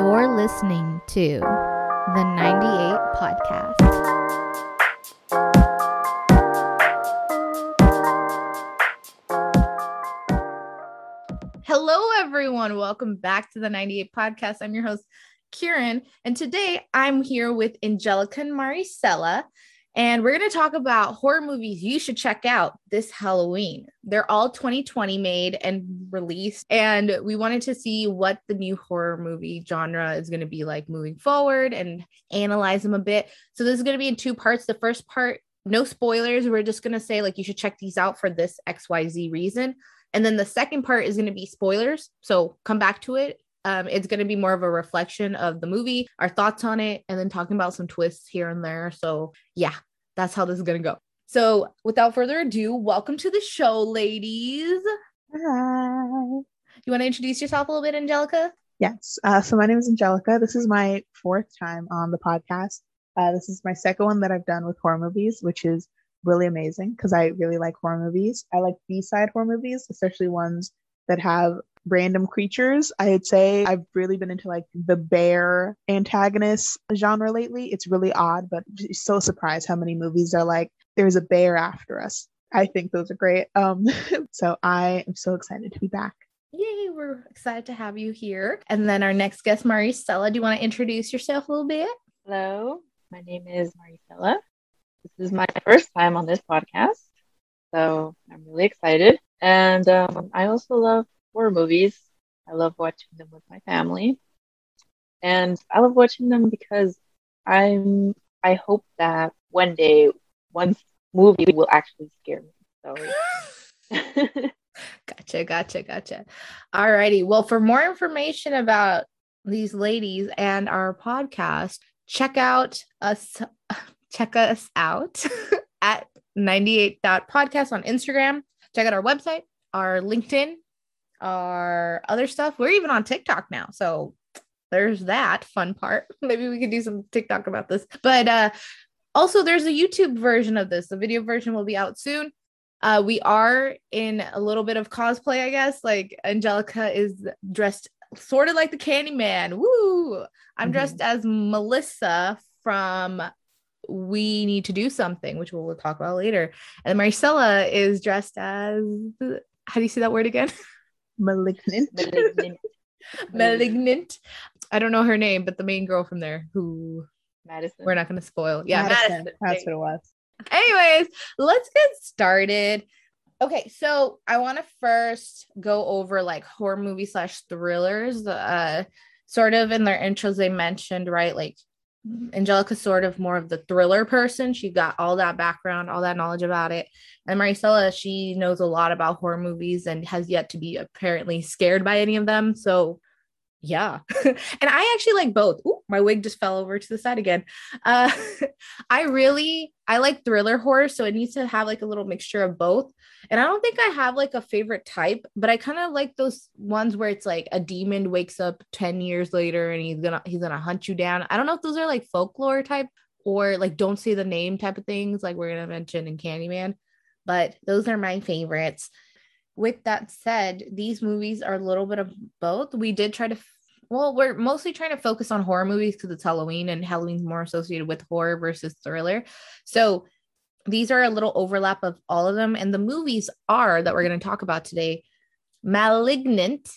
You're listening to the 98 Podcast. Hello, everyone. Welcome back to the 98 Podcast. I'm your host, Kieran, and today I'm here with Angelica and Maricela, and we're going to talk about horror movies you should check out this Halloween. They're all 2020 made and released. And we wanted to see what the new horror movie genre is going to be like moving forward and analyze them a bit. So, this is going to be in two parts. The first part, no spoilers. We're just going to say, like, you should check these out for this XYZ reason. And then the second part is going to be spoilers. So, come back to it um, it's going to be more of a reflection of the movie, our thoughts on it, and then talking about some twists here and there. So, yeah, that's how this is going to go. So, without further ado, welcome to the show, ladies. Hi. You want to introduce yourself a little bit, Angelica? Yes. Uh, so my name is Angelica. This is my fourth time on the podcast. Uh, this is my second one that I've done with horror movies, which is really amazing because I really like horror movies. I like B-side horror movies, especially ones that have random creatures. I'd say I've really been into like the bear antagonist genre lately. It's really odd, but so surprised how many movies are like, there's a bear after us. I think those are great. Um, so I am so excited to be back. Yay, we're excited to have you here. And then our next guest, Maricela, do you want to introduce yourself a little bit? Hello, my name is Maricela. This is my first time on this podcast, so I'm really excited. And um, I also love horror movies. I love watching them with my family. And I love watching them because I'm I hope that one day one movie will actually scare me. So gotcha, gotcha, gotcha. Alrighty. Well, for more information about these ladies and our podcast, check out us check us out at 98.podcast on Instagram. Check out our website, our LinkedIn, our other stuff. We're even on TikTok now. So there's that fun part. Maybe we could do some TikTok about this. But uh also there's a YouTube version of this. The video version will be out soon. Uh we are in a little bit of cosplay, I guess. Like Angelica is dressed sort of like the Candyman. Woo! I'm mm-hmm. dressed as Melissa from we need to do something, which we'll, we'll talk about later. And Maricela is dressed as how do you say that word again? Malignant. Malignant. Malignant. I don't know her name, but the main girl from there who Madison. We're not going to spoil. Yeah, Madison. Madison. That's what it was. Anyways, let's get started. Okay, so I want to first go over like horror movie slash thrillers. Uh, sort of in their intros, they mentioned right, like Angelica's sort of more of the thriller person. She got all that background, all that knowledge about it. And Maricela, she knows a lot about horror movies and has yet to be apparently scared by any of them. So, yeah. and I actually like both. Ooh, my wig just fell over to the side again. Uh, I really I like thriller horror, so it needs to have like a little mixture of both. And I don't think I have like a favorite type, but I kind of like those ones where it's like a demon wakes up 10 years later and he's gonna he's gonna hunt you down. I don't know if those are like folklore type or like don't say the name type of things like we're gonna mention in Candyman, but those are my favorites. With that said, these movies are a little bit of both. We did try to well, we're mostly trying to focus on horror movies because it's Halloween and Halloween's more associated with horror versus thriller. So these are a little overlap of all of them. And the movies are that we're going to talk about today Malignant.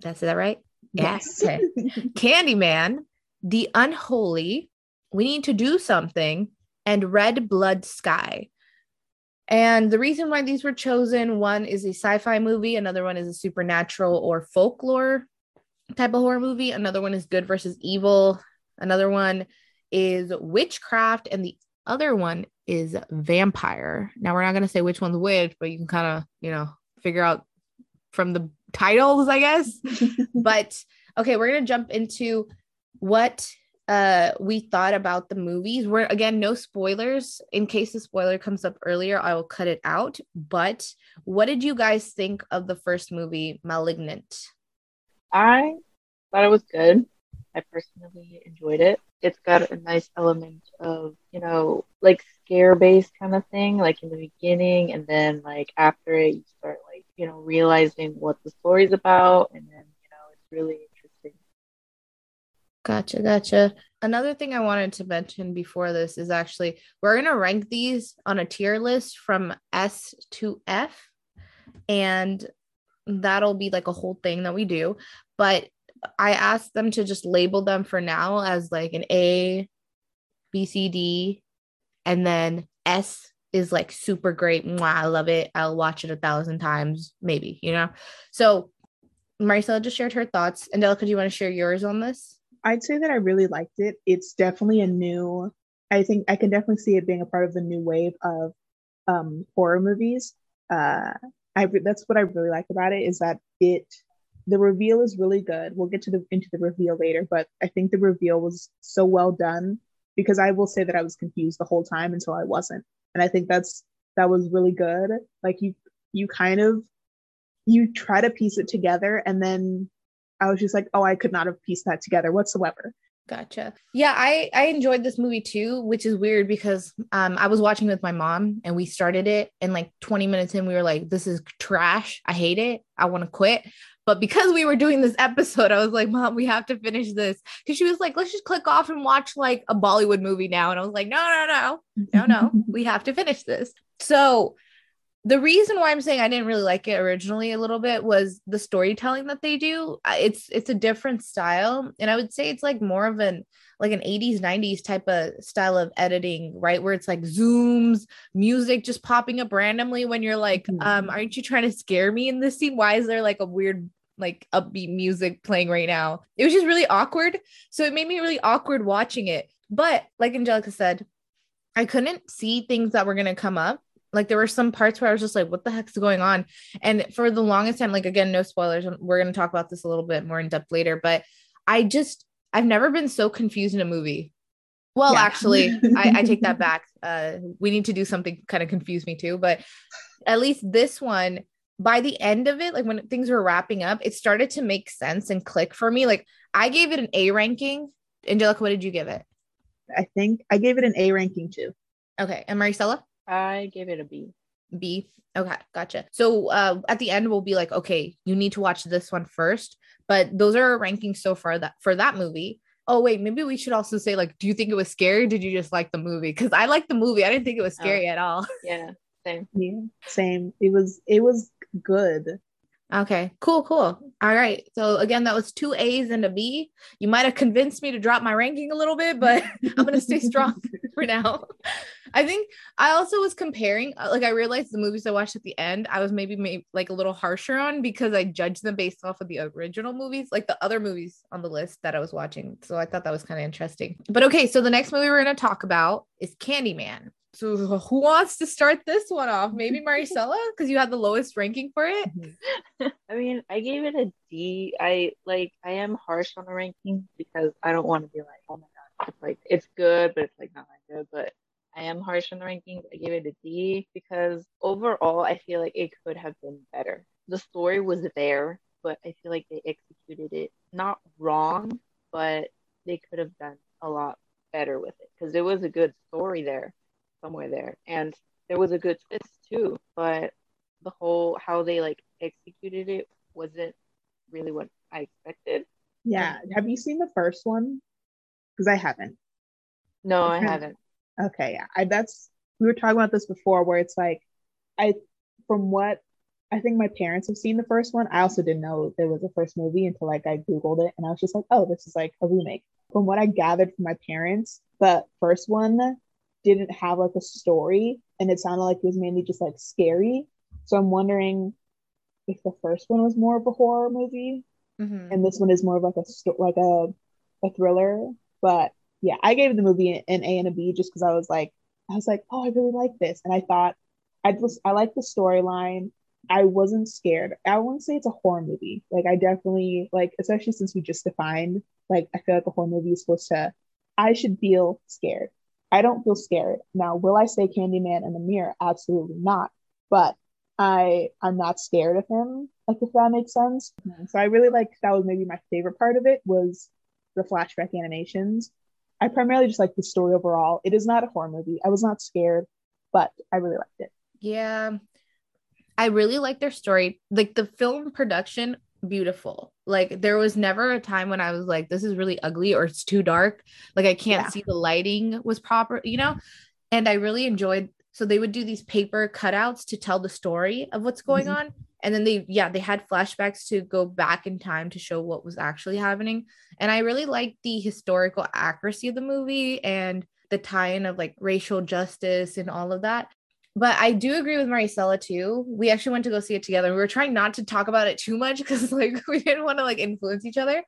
That's that right? Yes. Okay. Candyman, The Unholy, We Need to Do Something, and Red Blood Sky. And the reason why these were chosen one is a sci fi movie, another one is a supernatural or folklore type of horror movie, another one is good versus evil, another one is witchcraft, and the other one is vampire. Now we're not going to say which one's which, but you can kind of, you know, figure out from the titles, I guess. but okay, we're going to jump into what uh we thought about the movies. We're again no spoilers. In case the spoiler comes up earlier, I will cut it out. But what did you guys think of the first movie, Malignant? I thought it was good. I personally enjoyed it. It's got a nice element of, you know, like scare based kind of thing, like in the beginning, and then like after it, you start like, you know, realizing what the story's about, and then, you know, it's really interesting. Gotcha, gotcha. Another thing I wanted to mention before this is actually we're going to rank these on a tier list from S to F. And that'll be like a whole thing that we do. But I asked them to just label them for now as like an A, B, C, D, and then S is like super great. Mwah, I love it. I'll watch it a thousand times, maybe, you know? So Maricela just shared her thoughts. Angelica, do you want to share yours on this? I'd say that I really liked it. It's definitely a new, I think I can definitely see it being a part of the new wave of um, horror movies. Uh, I that's what I really like about it is that it the reveal is really good. We'll get to the into the reveal later, but I think the reveal was so well done because I will say that I was confused the whole time until I wasn't. And I think that's that was really good. Like you you kind of you try to piece it together and then I was just like, oh, I could not have pieced that together whatsoever. Gotcha. Yeah, I I enjoyed this movie too, which is weird because um I was watching with my mom and we started it and like 20 minutes in we were like this is trash. I hate it. I want to quit. But because we were doing this episode, I was like, "Mom, we have to finish this." Cuz she was like, "Let's just click off and watch like a Bollywood movie now." And I was like, "No, no, no. No, no. we have to finish this." So, the reason why I'm saying I didn't really like it originally a little bit was the storytelling that they do. It's it's a different style, and I would say it's like more of an like an 80s 90s type of style of editing, right? Where it's like zooms, music just popping up randomly when you're like, mm-hmm. um, aren't you trying to scare me in this scene? Why is there like a weird like upbeat music playing right now? It was just really awkward. So it made me really awkward watching it. But like Angelica said, I couldn't see things that were going to come up like there were some parts where I was just like, what the heck's going on? And for the longest time, like again, no spoilers. We're gonna talk about this a little bit more in depth later, but I just I've never been so confused in a movie. Well, yeah. actually, I, I take that back. Uh, we need to do something kind of confuse me too, but at least this one, by the end of it, like when things were wrapping up, it started to make sense and click for me. Like I gave it an A ranking. Angelica, what did you give it? I think I gave it an A ranking too. Okay. And Maricela? I gave it a B. B. Okay, gotcha. So uh, at the end, we'll be like, okay, you need to watch this one first. But those are our rankings so far that for that movie. Oh wait, maybe we should also say like, do you think it was scary? did you just like the movie? Because I like the movie. I didn't think it was oh. scary oh, at all. Yeah, same. Yeah, same. It was. It was good. Okay, cool, cool. All right. So again, that was two A's and a B. You might have convinced me to drop my ranking a little bit, but I'm gonna stay strong for now. I think I also was comparing, uh, like I realized the movies I watched at the end, I was maybe, maybe like a little harsher on because I judged them based off of the original movies, like the other movies on the list that I was watching. So I thought that was kind of interesting. But okay, so the next movie we're gonna talk about is Candyman. So who wants to start this one off? Maybe Maricela, because you had the lowest ranking for it. Mm-hmm. I mean, I gave it a D. I like I am harsh on the ranking because I don't want to be like, oh my god, it's like it's good, but it's like not that good. But I am harsh on the rankings. I gave it a D because overall I feel like it could have been better. The story was there, but I feel like they executed it not wrong, but they could have done a lot better with it because it was a good story there somewhere there. And there was a good twist too, but the whole how they like executed it wasn't really what I expected. Yeah. Um, have you seen the first one? Because I haven't. No, I haven't. Okay. Yeah. I that's we were talking about this before where it's like I from what I think my parents have seen the first one. I also didn't know there was a first movie until like I Googled it and I was just like, oh, this is like a remake. From what I gathered from my parents, the first one didn't have like a story and it sounded like it was mainly just like scary. So I'm wondering if the first one was more of a horror movie mm-hmm. and this one is more of like a sto- like a a thriller. But yeah, I gave the movie an A and a B just because I was like I was like, oh, I really like this, and I thought I just I like the storyline. I wasn't scared. I wouldn't say it's a horror movie. Like I definitely like, especially since we just defined like I feel like a horror movie is supposed to. I should feel scared. I don't feel scared. Now, will I say Candyman in the mirror? Absolutely not. But I I'm not scared of him, like if that makes sense. Mm-hmm. So I really like that was maybe my favorite part of it was the flashback animations. I primarily just like the story overall. It is not a horror movie. I was not scared, but I really liked it. Yeah. I really like their story. Like the film production beautiful. Like there was never a time when I was like, this is really ugly or it's too dark. Like I can't Yeah. see the lighting was proper, you know? And I really enjoyed so they would do these paper cutouts to tell the story of what's going Mhm. on. And then they, yeah, they had flashbacks to go back in time to show what was actually happening. And I really liked the historical accuracy of the movie and the tie-in of like racial justice and all of that. But I do agree with Maricela too. We actually went to go see it together. We were trying not to talk about it too much because like we didn't want to like influence each other.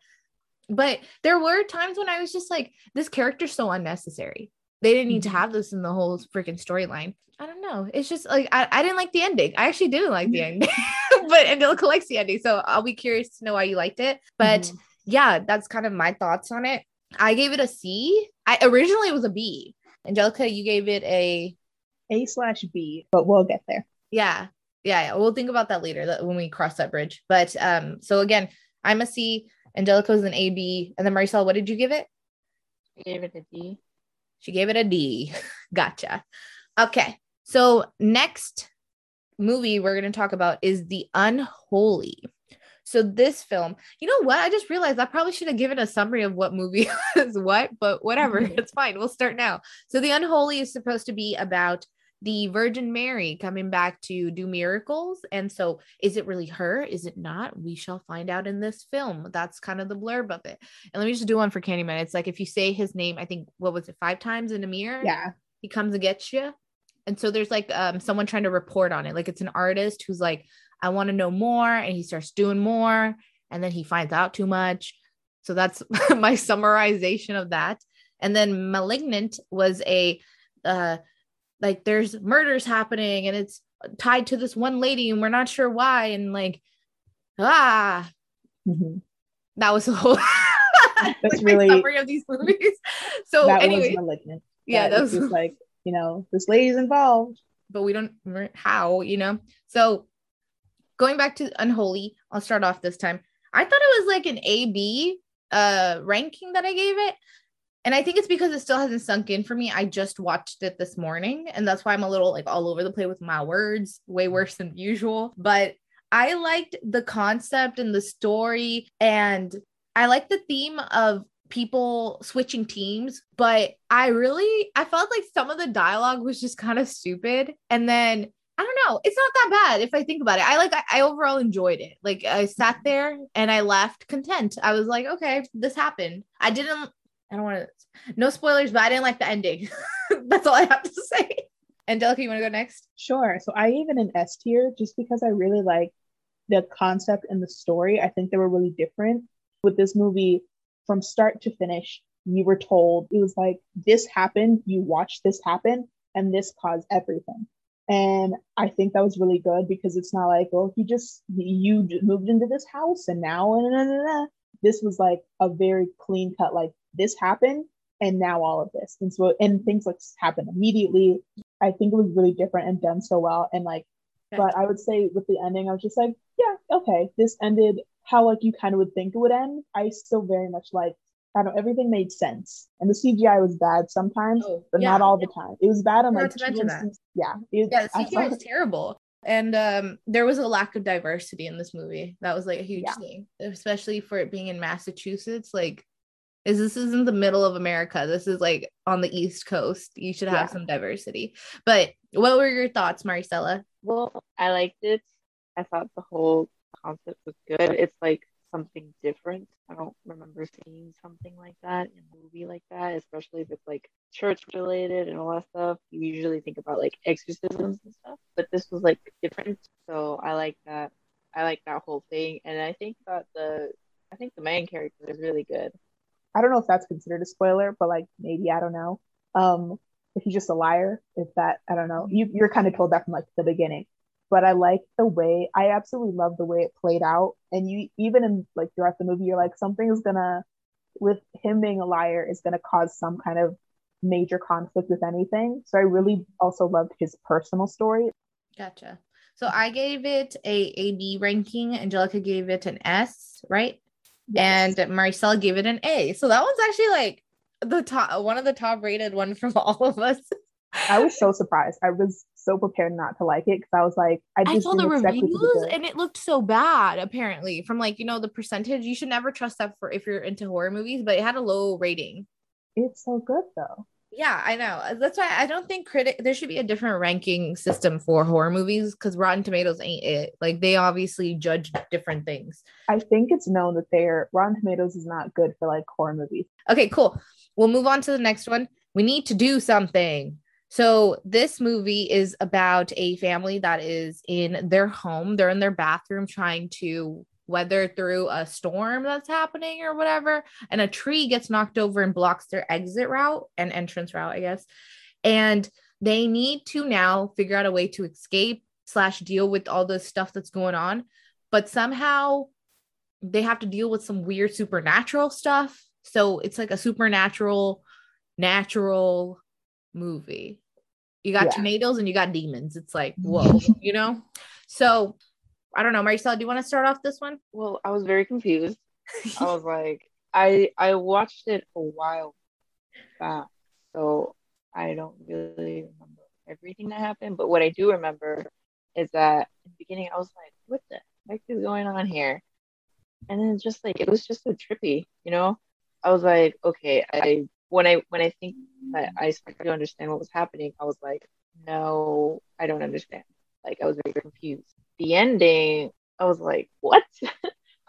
But there were times when I was just like, this character's so unnecessary. They didn't need to Mhm. have this in the whole freaking storyline. I don't know. It's just like I, I didn't like the ending. I actually didn't like the ending. but Angelica likes the ending. So I'll be curious to know why you liked it. But Mhm. yeah, that's kind of my thoughts on it. I gave it a C. I originally it was a B. Angelica, you gave it a A slash B, but we'll get there. yeah, yeah, yeah. We'll think about that later when we cross that bridge. But um, so again, I'm a C. Angelica Angelica's an A B, and then Maricel, what did you give it? I gave it a D. She gave it a D. gotcha. Okay, so next movie we're going to talk about is The Unholy. So this film, you know what? I just realized I probably should have given a summary of what movie is what, but whatever. Mhm. It's fine. We'll start now. So The Unholy is supposed to be about the Virgin Mary coming back to do miracles. And so is it really her? Is it not? We shall find out in this film. That's kind of the blurb of it. And let me just do one for Candyman. It's like if you say his name, I think what was it, five times in a mirror? Yeah. he comes and gets you. And so there's like um someone trying to report on it. Like it's an artist who's like, I want to know more, and he starts doing more, and then he finds out too much. So that's my summarization of that. And then Malignant was a uh like there's murders happening and it's tied to this one lady and we're not sure why and like ah Mhm. that was the whole That's like, really- summary of these movies. So that anyway, malignant. yeah, that was just like, you know, this lady's involved. but we don't how, you know. So going back to Unholy, I'll start off this time. I thought it was like an A B uh ranking that I gave it. And I think it's because it still hasn't sunk in for me. I just watched it this morning, and that's why I'm a little like all over the place with my words, way worse than usual. But I liked the concept and the story, and I like the theme of people switching teams, but I really I felt like some of the dialogue was just kind of stupid. And then I don't know, it's not that bad if I think about it. I like I, I overall enjoyed it. Like I sat there and I left content. I was like, okay, this happened. I didn't I don't want to no spoilers, but I didn't like the ending. That's all I have to say. Angelica, you want to go next? Sure. So I gave it an S tier just because I really like the concept and the story. I think they were really different. With this movie, from start to finish, you were told it was like this happened, you watched this happen, and this caused everything. And I think that was really good because it's not like, well, he just you moved into this house and now nah. this was like a very clean cut, like this happened and now all of this. And so and things like happen immediately. I think it was really different and done so well. And like, but I would say with the ending, I was just like, yeah, okay, this ended how like you kind of would think it would end. I still very much like I don't know, everything made sense. And the CGI was bad sometimes, Oh, but yeah. not all the time. It was bad on like to mention that. Yeah. It, Yeah, the CGI is terrible. And um, there was a lack of diversity in this movie. That was like a huge Yeah. thing, especially for it being in Massachusetts. Like, is this isn't the middle of America? This is like on the East Coast. You should have Yeah. some diversity. But what were your thoughts, Maricela? Well, I liked it. I thought the whole concept was good. It's like something different. I don't remember seeing something like that in a movie like that, especially if it's like church related and all that stuff. You usually think about like exorcisms and stuff, but this was like different. So I like that. I like that whole thing, and I think that the I think the main character is really good. I don't know if that's considered a spoiler, but like maybe I don't know. Um, if he's just a liar, if that I don't know. You you're kind of told that from like the beginning. But I like the way I absolutely love the way it played out. And you even in like throughout the movie, you're like something is gonna with him being a liar is gonna cause some kind of major conflict with anything. So I really also loved his personal story. Gotcha. So I gave it a A B ranking. Angelica gave it an S, right? Yes. And Marcel gave it an A. So that one's actually like the top one of the top rated one from all of us. I was so surprised. I was so prepared not to like it because I was like, I I just saw the didn't it reviews and it looked so bad, apparently, from like, you know, the percentage. You should never trust that for if you're into horror movies, but it had a low rating. It's so good though. Yeah, I know. Uh, That's why I don't think critic there should be a different ranking system for horror movies because Rotten Tomatoes ain't it. Like they obviously judge different things. I think it's known that their Rotten Tomatoes is not good for like horror movies. Okay, cool. We'll move on to the next one. We need to do something. So, this movie is about a family that is in their home. They're in their bathroom trying to weather through a storm that's happening or whatever. And a tree gets knocked over and blocks their exit route and entrance route, I guess. And they need to now figure out a way to escape slash deal with all the stuff that's going on. But somehow they have to deal with some weird supernatural stuff. So it's like a supernatural, natural movie. You got Yeah. tornadoes and you got demons. It's like, whoa, you know? So I don't know, Maricela, do you want to start off this one? Well, I was very confused. I was like, I I watched it a while back, so I don't really remember everything that happened. But what I do remember is that in the beginning I was like, what the heck is going on here? And then just like it was just so trippy, you know? I was like, okay, I when I when I think that I started to understand what was happening, I was like, no, I don't understand. Like I was very confused. The ending, I was like, what?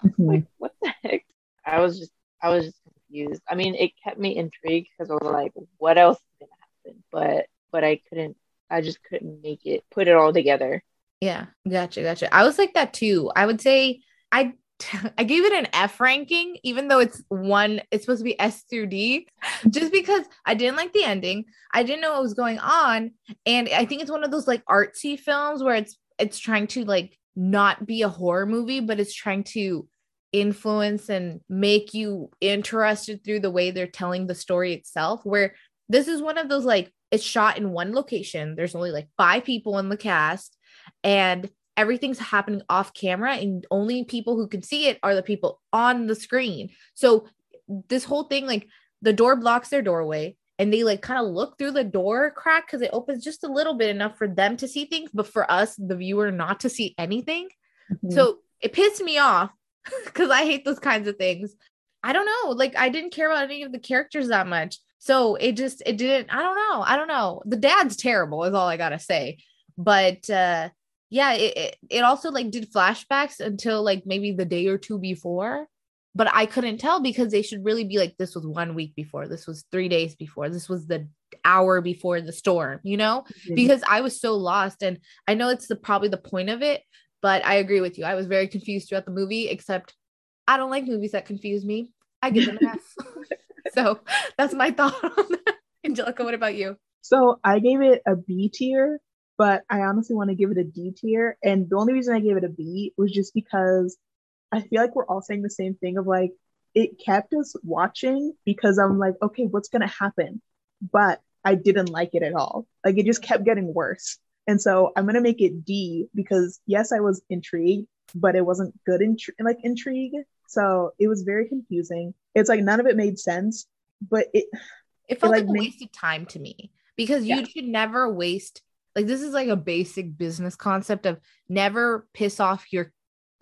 Mm-hmm. like what the heck? I was just I was just confused. I mean, it kept me intrigued because I was like, what else is gonna happen? But but I couldn't I just couldn't make it put it all together. Yeah, gotcha, gotcha. I was like that too. I would say I I gave it an F ranking, even though it's one, it's supposed to be S through D, just because I didn't like the ending. I didn't know what was going on. And I think it's one of those like artsy films where it's it's trying to like not be a horror movie, but it's trying to influence and make you interested through the way they're telling the story itself. Where this is one of those like it's shot in one location. There's only like five people in the cast, and everything's happening off camera, and only people who can see it are the people on the screen. So this whole thing, like the door blocks their doorway, and they like kind of look through the door crack because it opens just a little bit enough for them to see things, but for us, the viewer, not to see anything. Mhm. So it pissed me off because I hate those kinds of things. I don't know. Like I didn't care about any of the characters that much. So it just it didn't, I don't know. I don't know. The dad's terrible, is all I gotta say. But uh yeah, it, it it also like did flashbacks until like maybe the day or two before. But I couldn't tell because they should really be like this was one week before, this was three days before, this was the hour before the storm, you know? Mhm. because I was so lost. And I know it's the probably the point of it, but I agree with you. I was very confused throughout the movie, except I don't like movies that confuse me. I give them an F. so that's my thought on that. Angelica, what about you? So I gave it a B tier, but I honestly want to give it a D tier. And the only reason I gave it a B was just because I feel like we're all saying the same thing of like it kept us watching because I'm like, okay, what's gonna happen? But I didn't like it at all. Like it just kept getting worse. And so I'm gonna make it D because yes, I was intrigued, but it wasn't good intri- like intrigue. So it was very confusing. It's like none of it made sense, but it It felt like, like, a ma- wasted time to me because Yeah. you should never waste like this is like a basic business concept of never piss off your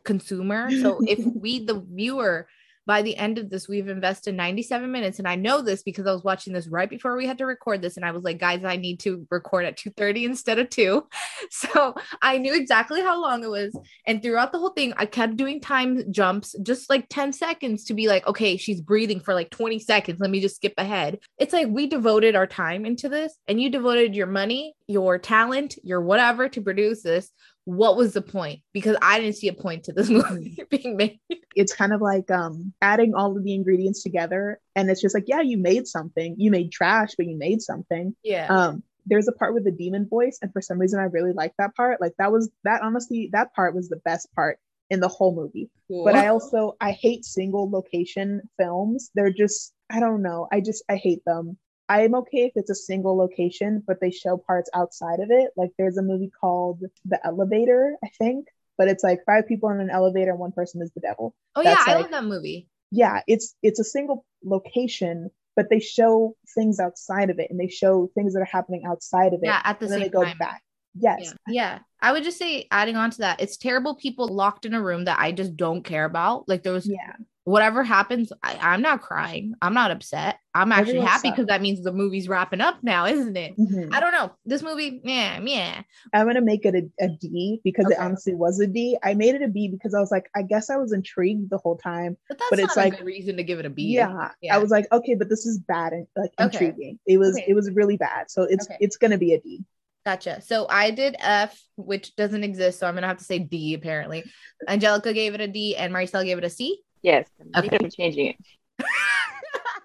consumer. So if we the viewer by the end of this we've invested 97 minutes and I know this because I was watching this right before we had to record this and I was like guys I need to record at 2:30 instead of 2. So I knew exactly how long it was and throughout the whole thing I kept doing time jumps just like 10 seconds to be like okay she's breathing for like 20 seconds let me just skip ahead. It's like we devoted our time into this and you devoted your money, your talent, your whatever to produce this. What was the point? Because I didn't see a point to this movie being made. it's kind of like um adding all of the ingredients together and it's just like yeah you made something. You made trash but you made something. Yeah. um there's a part with the demon voice and for some reason i really like that part. Like that was that honestly that part was the best part in the whole movie. But i also i hate single location films. They're just i don't know. I just i hate them i'm okay if it's a single location but they show parts outside of it like there's a movie called the elevator i think but it's like five people in an elevator and one person is the devil Oh yeah, That's I love that movie. yeah it's it's a single location but they show things outside of it and they show things that are happening outside of it. Yeah, at the and then same they go time. back. Yes. Yeah. yeah. I would just say adding on to that, it's terrible people locked in a room that I just don't care about. Like there was Yeah. Whatever happens, I, I'm not crying. I'm not upset. I'm actually Everyone's happy because that means the movie's wrapping up now, isn't it? Mhm. I don't know. This movie, yeah, yeah. I'm gonna make it a, a D because it honestly was a D. I made it a B because I was like, I guess I was intrigued the whole time. But that's But not it's a like- good reason to give it a B. Yeah. Yeah. I was like, okay, but this is bad and like Okay. intriguing. It was Okay. it was really bad. So it's Okay. it's gonna be a D. Gotcha. So I did F, which doesn't exist. So I'm gonna have to say D apparently. Angelica gave it a D and Maricel gave it a C. Yes, Okay. I'm changing it.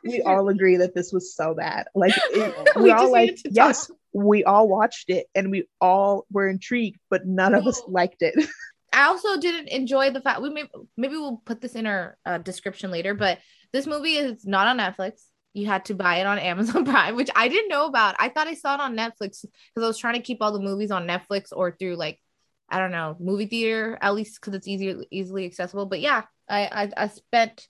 We all agree that this was so bad. Like it, We we, all like needed to talk. yes, we all watched it and we all were intrigued, but none of us liked it. I also didn't enjoy the fact we may, maybe we'll put this in our uh, description later, but this movie is not on Netflix. You had to buy it on Amazon Prime, which I didn't know about. I thought I saw it on Netflix because I was trying to keep all the movies on Netflix or through like I don't know movie theater at least because it's easier easily accessible. But yeah, I I, I spent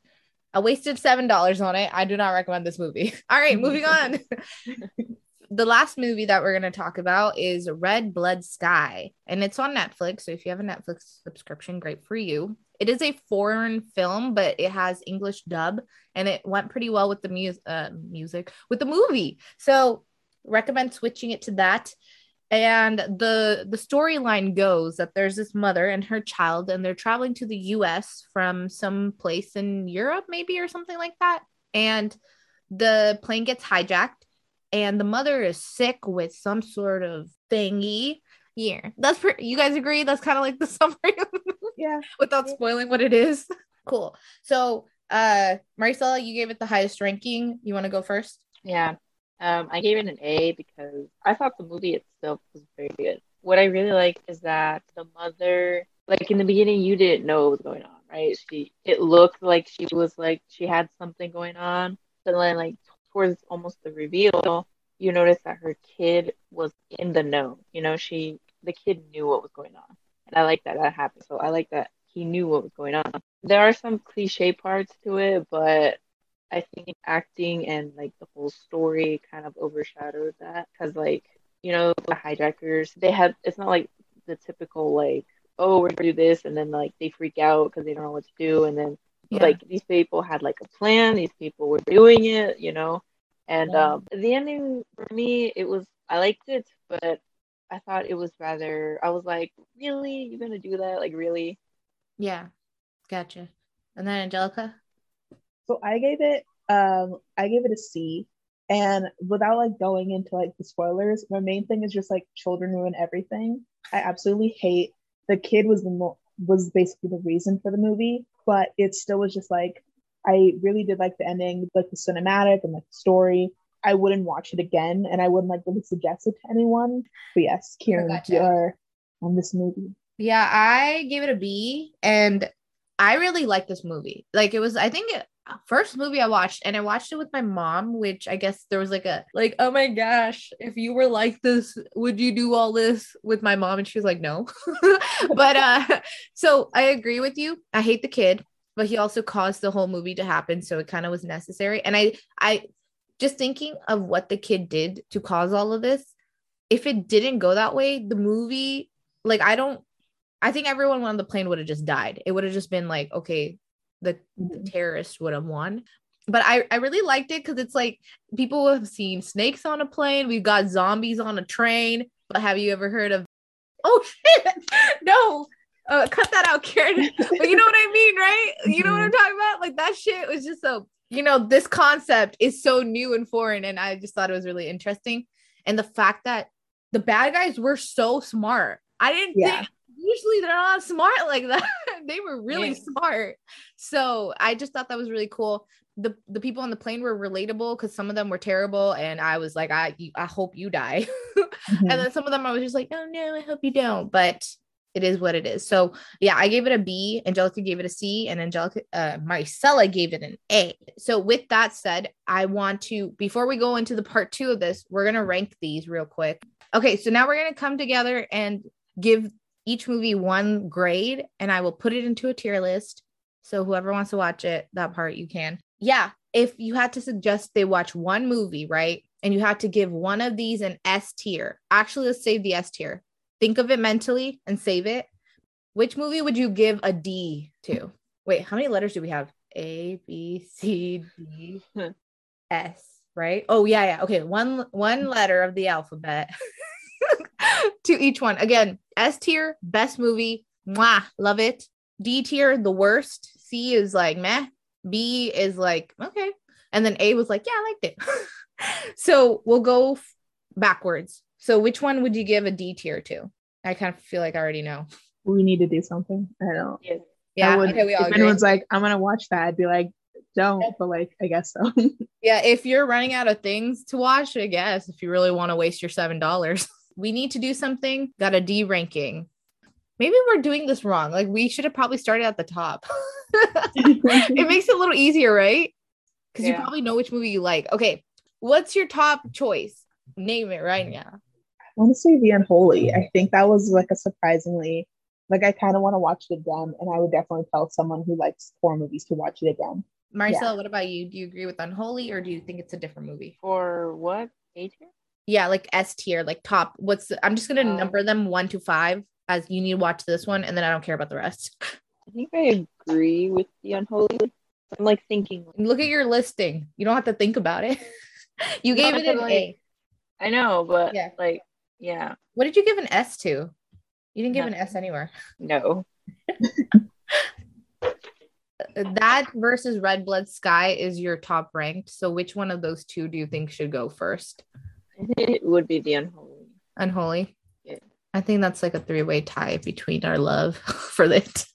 I wasted seven dollars on it. I do not recommend this movie. All right, moving on. the last movie that we're going to talk about is Red Blood Sky, and it's on Netflix. So if you have a Netflix subscription, great for you. It is a foreign film, but it has English dub, and it went pretty well with the mu- uh, music with the movie. So recommend switching it to that. And the the storyline goes that there's this mother and her child, and they're traveling to the U.S. from some place in Europe, maybe or something like that. And the plane gets hijacked and the mother is sick with some sort of thingy. Yeah, that's per- you guys agree. That's kind of like the summary of the yeah. without spoiling what it is. Cool. So, uh, Maricela, you gave it the highest ranking. You want to go first? Yeah. Um, I gave it an A because I thought the movie itself was very good. What I really like is that the mother, like in the beginning, you didn't know what was going on, right? She, it looked like she was like she had something going on, but then like towards almost the reveal, you notice that her kid was in the know. You know, she, the kid knew what was going on, and I like that that happened. So I like that he knew what was going on. There are some cliche parts to it, but I think acting and like the whole story kind of overshadowed that because like you know the hijackers they had it's not like the typical like oh we're gonna do this and then like they freak out because they don't know what to do and then Yeah. like these people had like a plan these people were doing it you know and Yeah. um the ending for me it was I liked it but I thought it was rather I was like really you're gonna do that like really Yeah, gotcha. And then Angelica. So I gave it um I gave it a C. And without like going into like the spoilers, my main thing is just like children ruin everything. I absolutely hate the kid was the mo- was basically the reason for the movie, but it still was just like I really did like the ending, like the cinematic and like the story. I wouldn't watch it again, and I wouldn't like really suggest it to anyone. But yes, Kieran, Gotcha. you are on this movie. Yeah, I gave it a B, and I really like this movie. Like it was, I think, it, first movie I watched, and I watched it with my mom, which I guess there was like a like, oh my gosh, if you were like this, would you do all this with my mom? And she was like, no. but uh, so I agree with you. I hate the kid, but he also caused the whole movie to happen, so it kind of was necessary. And I, I just thinking of what the kid did to cause all of this. If it didn't go that way, the movie, like, I don't I think everyone on the plane would have just died. It would have just been like, okay, the, the Mhm. terrorist would have won. But I, I really liked it because it's like people have seen snakes on a plane. We've got zombies on a train. But have you ever heard of? Oh shit! No, uh, cut that out, Kieran. but you know what I mean, right? You know what I'm talking about? Like that shit was just so. You know, this concept is so new and foreign, and I just thought it was really interesting. And the fact that the bad guys were so smart. I didn't Yeah. think usually they're not smart like that. they were really Yeah. smart. So I just thought that was really cool. The the people on the plane were relatable because some of them were terrible, and I was like, I you- I hope you die. Mhm. and then some of them I was just like, oh no, I hope you don't. But it is what it is. So yeah, I gave it a B. Angelica gave it a C, and Angelica uh, Maricela gave it an A. So with that said, I want to before we go into the part two of this, we're gonna rank these real quick. Okay, so now we're gonna come together and give each movie one grade, and I will put it into a tier list. So whoever wants to watch it, that part you can. yeah, if you had to suggest they watch one movie, right? And you had to give one of these an S tier. Actually, let's save the S tier. Think of it mentally and save it. Which movie would you give a D to? Wait, how many letters do we have? A, B, C, D, S, right? Oh, yeah, yeah. Okay, one one letter of the alphabet to each one. Again, S tier, best movie. Mwah, love it. D tier, the worst. C is like meh. B is like, okay. And then A was like, yeah, I liked it. so we'll go f- backwards. So which one would you give a D tier to? I kind of feel like I already know. We need to do something. I don't. Yeah. Yeah. I would, okay, we all if agree. anyone's like, I'm gonna watch that, I'd be like, don't, but like, I guess so. Yeah, if you're running out of things to watch, I guess if you really want to waste your seven dollars, we need to do something. Got a D ranking. Maybe we're doing this wrong. Like we should have probably started at the top. it makes it a little easier, right? Because you probably know which movie you like. Okay, what's your top choice? Name it right now. I want to say The Unholy. I think that was like a surprisingly, like I kind of want to watch it again, and I would definitely tell someone who likes horror movies to watch it again. Marcel, what about you? Do you agree with Unholy or do you think it's a different movie? For what? Age tier? Yeah, like S tier, like top. What's the, I'm just gonna Oh. number them one to five as you need to watch this one, and then I don't care about the rest. I think I agree with the unholy. I'm like thinking. Look at your listing. You don't have to think about it. you gave it an like- A. I know, but Yeah. like, yeah, What did you give an S to? You didn't give an S anywhere. no. That versus Red Blood Sky is your top ranked. So which one of those two do you think should go first? I think it would be the unholy. Unholy. Yeah. I think that's like a three-way tie between our love for it.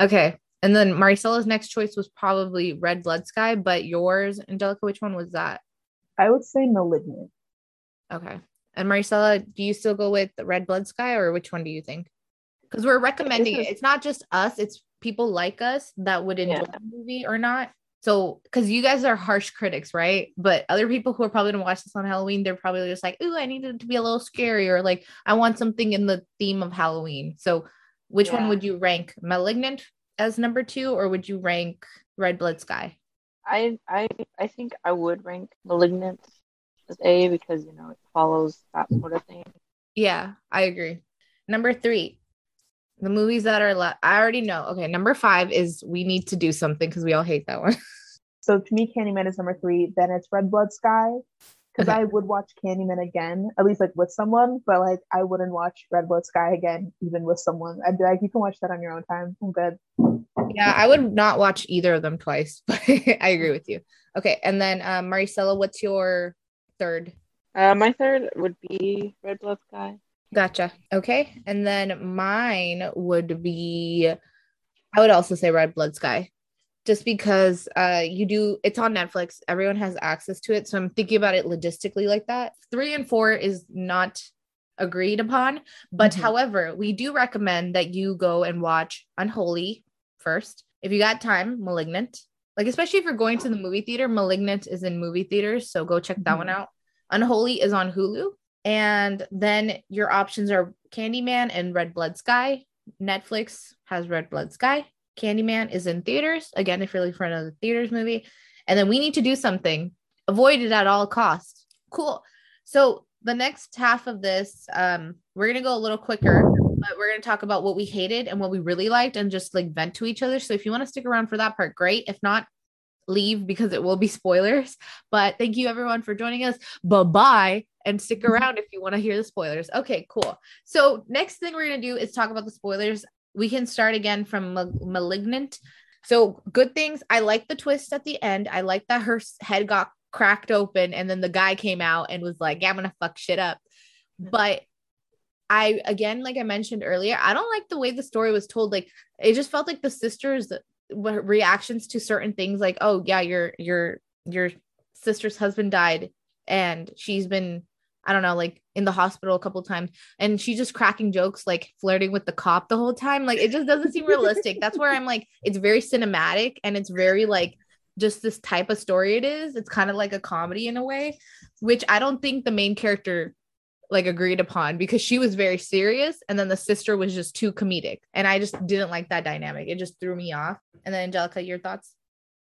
okay. And then Maricela's next choice was probably Red Blood Sky, but yours, Angelica, which one was that? I would say Malignant. Okay. And Maricela, do you still go with Red Blood Sky or which one do you think? Because we're recommending is- it. It's not just us, it's people like us that would enjoy Yeah. the movie or not. So, because you guys are harsh critics, right? But other people who are probably gonna watch this on Halloween, they're probably just like, "Ooh, I need it to be a little scary," or like, "I want something in the theme of Halloween." So, which one would you rank? Malignant as number two, or would you rank Red Blood Sky? I I I think I would rank Malignant as A because you know it follows that sort of thing. Yeah, I agree. Number three, the movies that are left. I already know. Okay, number five is We Need to Do Something because we all hate that one. So to me, Candyman is number three. Then it's Red Blood Sky. Because Okay. I would watch Candyman again, at least like with someone, but like I wouldn't watch Red Blood Sky again, even with someone. I'd be like, you can watch that on your own time. I'm good. yeah, I would not watch either of them twice, but I agree with you. Okay, and then um, Maricela, what's your third? Uh, my third would be Red Blood Sky. Gotcha. Okay, and then mine would be, I would also say Red Blood Sky. Just because uh you do it's on Netflix, everyone has access to it. So I'm thinking about it logistically like that. Three and four is not agreed upon. But Mhm. however, we do recommend that you go and watch Unholy first. If you got time, Malignant. Like, especially if you're going to the movie theater, Malignant is in movie theaters. So go check that one Mhm. out. Unholy is on Hulu. And then your options are Candyman and Red Blood Sky. Netflix has Red Blood Sky. Candyman is in theaters. Again, if you're looking for another theaters movie. And then we need to do something. Avoid it at all costs. Cool. So the next half of this, um, we're gonna go a little quicker, but we're gonna talk about what we hated and what we really liked and just like vent to each other. So if you want to stick around for that part, great. If not, leave because it will be spoilers. But thank you everyone for joining us. Bye bye. And stick mm-hmm. around if you want to hear the spoilers. Okay, cool. So next thing we're gonna do is talk about the spoilers. We can start again from Ma- Malignant. So good things. I like the twist at the end. I like that her head got cracked open and then the guy came out and was like, yeah, I'm gonna fuck shit up. But I again, like I mentioned earlier, I don't like the way the story was told. Like it just felt like the sisters reactions to certain things, like, oh yeah, your your your sister's husband died and she's been I don't know, like in the hospital a couple times, and she's just cracking jokes, like flirting with the cop the whole time. Like it just doesn't seem realistic. That's where I'm like, it's very cinematic and it's very like just this type of story it is. It's kind of like a comedy in a way, which I don't think the main character like agreed upon because she was very serious and then the sister was just too comedic. And I just didn't like that dynamic. It just threw me off. And then Angelica, your thoughts?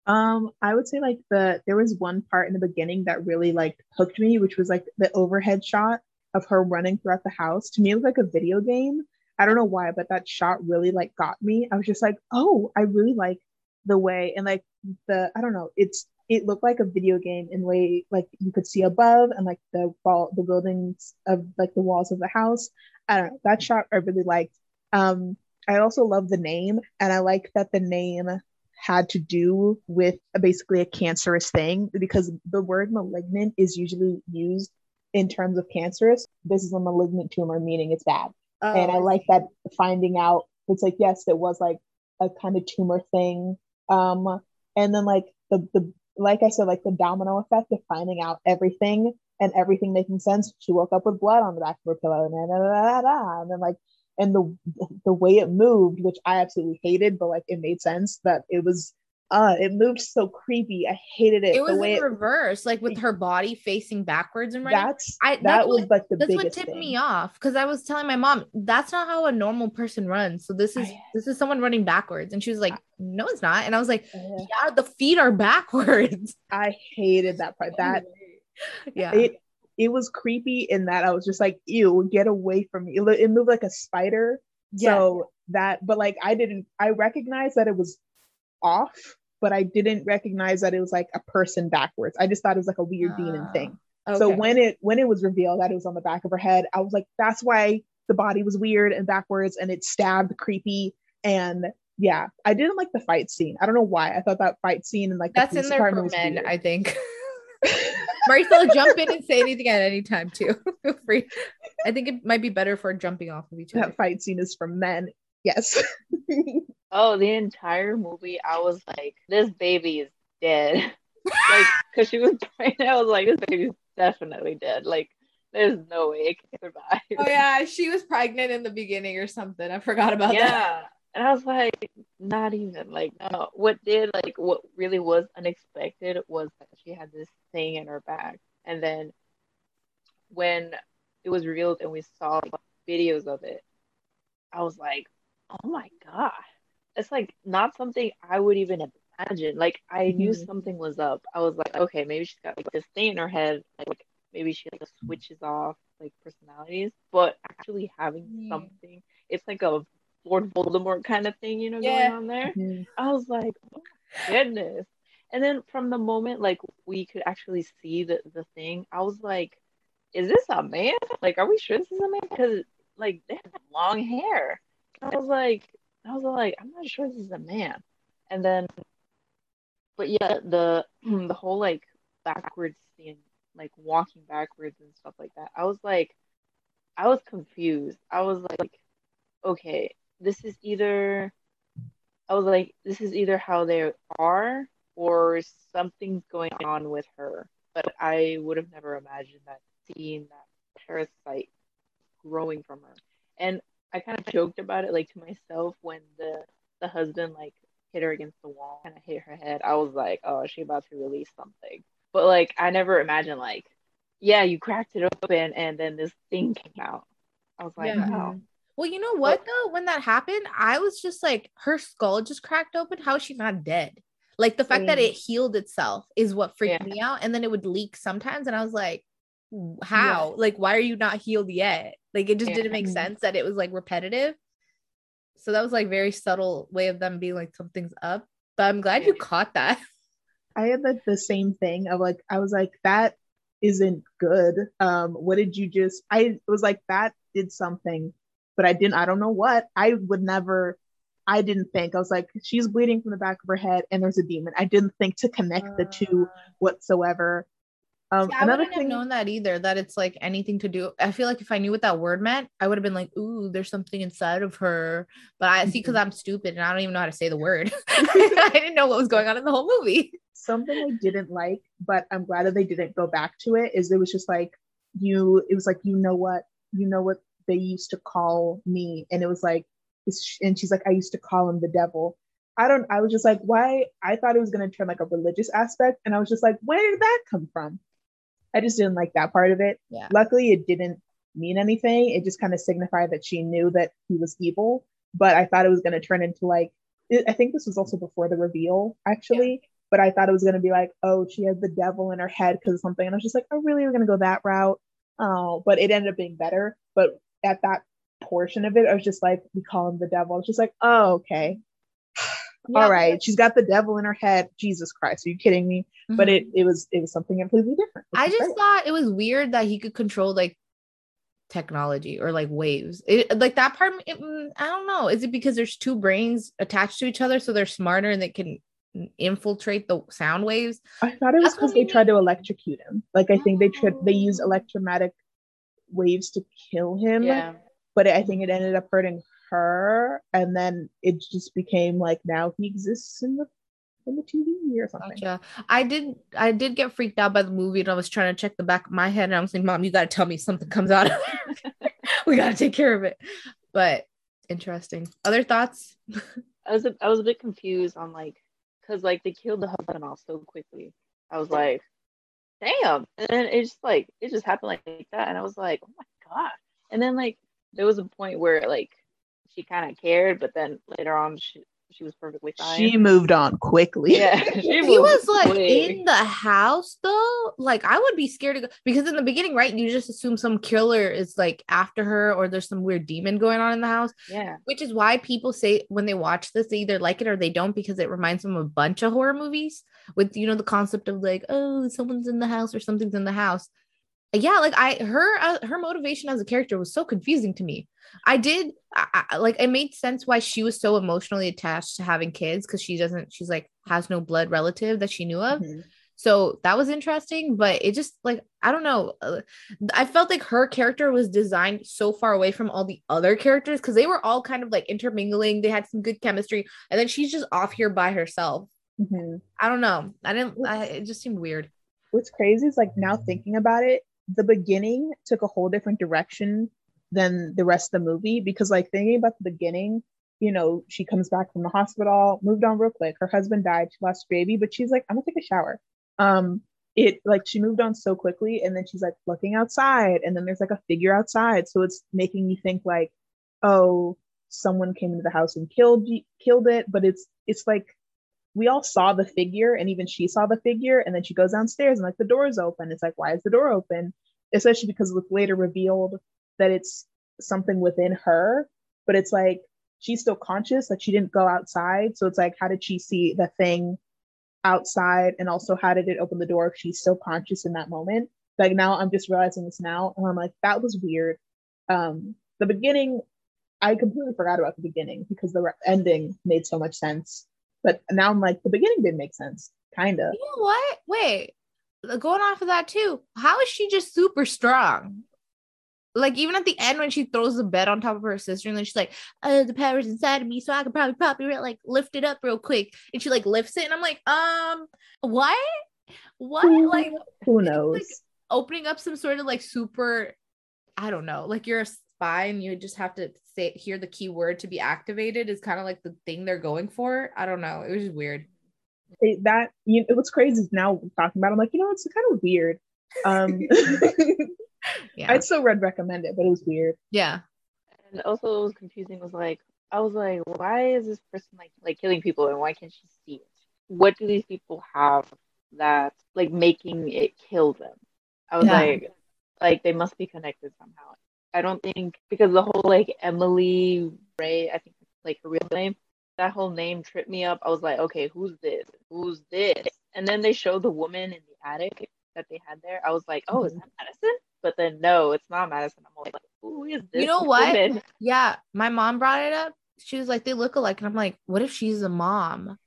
Um, I would say like the there was one part in the beginning that really like hooked me, which was like the overhead shot of her running throughout the house. To me, it was like a video game. I don't know why, but that shot really like got me. I was just like, oh, I really like the way and like the I don't know, it's it looked like a video game in way like you could see above and like the wall the buildings of like the walls of the house. I don't know. That shot I really liked. Um I also love the name and I like that the name had to do with a, basically a cancerous thing because the word malignant is usually used in terms of cancerous. This is a malignant tumor, meaning it's bad. Oh. And I like that finding out it's like, yes, it was like a kind of tumor thing. Um, and then like the the like I said, like the domino effect of finding out everything and everything making sense. She woke up with blood on the back of her pillow, and, da, da, da, and then like and the the way it moved, which I absolutely hated, but like it made sense that it was uh it moved so creepy. I hated it. It was in it, reverse, like with her body facing backwards and running. That's I, that that's was what, like the that's biggest what tipped thing. me off because I was telling my mom that's not how a normal person runs. So this is I, this is someone running backwards, and she was like, "No, it's not." And I was like, "Yeah, the feet are backwards." I hated that part. That yeah, it it was creepy in that I was just like, ew, get away from me. It, it moved like a spider. Yeah. So that, but like I didn't, I recognized that it was off, but I didn't recognize that it was like a person backwards. I just thought it was like a weird uh, demon thing. Okay. So when it when it was revealed that it was on the back of her head, I was like, that's why the body was weird and backwards and it stabbed creepy. And yeah, I didn't like the fight scene. I don't know why. I thought that fight scene and like that's the in there for men. I think. Maricela, jump in and say anything at any time too. Feel free. I think it might be better for jumping off of each other. That fight scene is for men. Yes. oh, the entire movie, I was like, this baby is dead. like, because she was pregnant, I was like, this baby's definitely dead. Like, there's no way it can survive. Oh yeah, she was pregnant in the beginning or something. I forgot about yeah. that. And I was like, not even like no. What did like what really was unexpected was that she had this thing in her back, and then when it was revealed and we saw videos of it, I was like, oh my god, it's like not something I would even imagine. Like I knew mm-hmm. something was up. I was like, okay, maybe she's got like this thing in her head, like maybe she like switches off like personalities, but actually having yeah. something, it's like a Lord Voldemort kind of thing, you know, yeah. going on there. Mm-hmm. I was like, oh, goodness. And then from the moment like we could actually see the, the thing, I was like, is this a man? Like, are we sure this is a man? Because like they have long hair. I was like, I was like, I'm not sure this is a man. And then, but yeah, the the whole like backwards scene, like walking backwards and stuff like that. I was like, I was confused. I was like, okay, this is either I was like, this is either how they are or something's going on with her. But I would have never imagined that seeing that parasite growing from her. And I kind of joked about it like to myself when the the husband like hit her against the wall and I hit her head. I was like, oh, she about to release something. But like I never imagined like, yeah, you cracked it open and then this thing came out. I was like, yeah. wow. Well, you know what though? When that happened, I was just like, her skull just cracked open. How is she not dead? Like the fact mm. that it healed itself is what freaked yeah. me out. And then it would leak sometimes. And I was like, how? Yeah. Like, why are you not healed yet? Like it just yeah. didn't make sense that it was like repetitive. So that was like very subtle way of them being like something's up. But I'm glad you caught that. I had like the same thing of like I was like that isn't good. Um, what did you just I was like that did something but I didn't, I don't know what. I would never, I didn't think. I was like, she's bleeding from the back of her head and there's a demon. I didn't think to connect uh, the two uh. whatsoever. Um, I wouldn't thing, have known that either. That it's like anything to do. I feel like if I knew what that word meant, I would have been like, "Ooh, there's something inside of her." But I see because mm-hmm. I'm stupid and I don't even know how to say the word. I didn't know what was going on in the whole movie. Something I didn't like, but I'm glad that they didn't go back to it. Is it was just like you. It was like you know what you know what they used to call me and it was like and she's like i used to call him the devil i don't i was just like why i thought it was going to turn like a religious aspect and i was just like where did that come from i just didn't like that part of it yeah. luckily it didn't mean anything it just kind of signified that she knew that he was evil but i thought it was going to turn into like i think this was also before the reveal actually but I thought it was gonna be like, oh, she has the devil in her head because of something, and I was just like, oh, really? We're gonna go that route? Oh, but it ended up being better. But at that portion of it, I was just like, we call him the devil. I was just like, oh, okay. Yeah, All right, she's got the devil in her head. Jesus Christ, are you kidding me? But it it was it was something completely different. I just great. thought it was weird that he could control like technology or like waves. It, like that part, it, mm, I don't know. Is it because there's two brains attached to each other, so they're smarter and they can infiltrate the sound waves? I thought it was because they made tried to electrocute him. Like I think they tried they used Oh. electromagnetic waves to kill him. Yeah. But I think it ended up hurting her, and then it just became like now he exists in the in the TV or something. Gotcha. I did. I did get freaked out by the movie, and I was trying to check the back of my head, and I was like, "Mom, you got to tell me something comes out of there. we got to take care of it." But interesting. Other thoughts? I was a, I was a bit confused on like because like they killed the husband off so quickly. I was like, damn. And then it just like it just happened like, that. And I was like, oh my God. And then like there was a point where like she kind of cared, but then later on she she was perfectly fine. She moved on quickly. yeah. She he was like quick. in the house though. Like I would be scared to go because in the beginning, right? You just assume some killer is like after her, or there's some weird demon going on in the house. Yeah. which is why people say when they watch this they either like it or they don't because it reminds them of a bunch of horror movies with you know the concept of like oh someone's in the house or something's in the house yeah like i her uh, her motivation as a character was so confusing to me i did I, I, like it made sense why she was so emotionally attached to having kids because she doesn't she's like has no blood relative that she knew of Mhm. so that was interesting, but it just like I don't know. uh, I felt like her character was designed so far away from all the other characters because they were all kind of like intermingling. They had some good chemistry, and then she's just off here by herself. Mhm. I don't know. I didn't. I, it just seemed weird. What's crazy is like now thinking about it, the beginning took a whole different direction than the rest of the movie because like thinking about the beginning, you know, she comes back from the hospital, moved on real quick. Her husband died, she lost her baby, but she's like, I'm gonna take a shower. Um, it like she moved on so quickly, and then she's like looking outside, and then there's like a figure outside, so it's making you think like, oh, someone came into the house and killed killed it, but it's it's like we all saw the figure and even she saw the figure and then she goes downstairs and like the door is open. It's like why is the door open? Especially because it was later revealed that it's something within her but it's like she's still conscious that she didn't go outside. So it's like how did she see the thing outside? And also how did it open the door if she's still conscious in that moment? Like now i'm just realizing this now and i'm like that was weird. Um the beginning i completely forgot about the beginning because the ending made so much sense but now I'm like, the beginning didn't make sense, kind of. You know what? Wait, going off of that too. How is she just super strong? Like even at the end when she throws the bed on top of her sister and then she's like, "Oh, the power's inside of me, so I can probably probably like lift it up real quick." And she like lifts it, and I'm like, um, what? What? Who- Like Who knows? like opening up some sort of like super i don't know like you're a spy and you just have to say hear the key word to be activated is kind of like the thing they're going for i don't know it was just weird It- that you know, what's crazy is now talking about. it, I'm like, you know, it's kind of weird. Um, yeah I'd still read recommend it, but it was weird. yeah And also what was confusing was like I was like, why is this person like like killing people and why can't she see it? What do these people have that like making it kill them? I was Yeah. like like they must be connected somehow. I don't think because the whole like Emily Ray, I think like her real name, that whole name tripped me up. I was like, okay, who's this? Who's this? And then they showed the woman in the attic that they had there. I was like, oh, is mm-hmm. that Madison? But then no, it's not Madison. I'm like, who is this? You know what? woman? yeah my mom brought it up she was like they look alike and i'm like what if she's a mom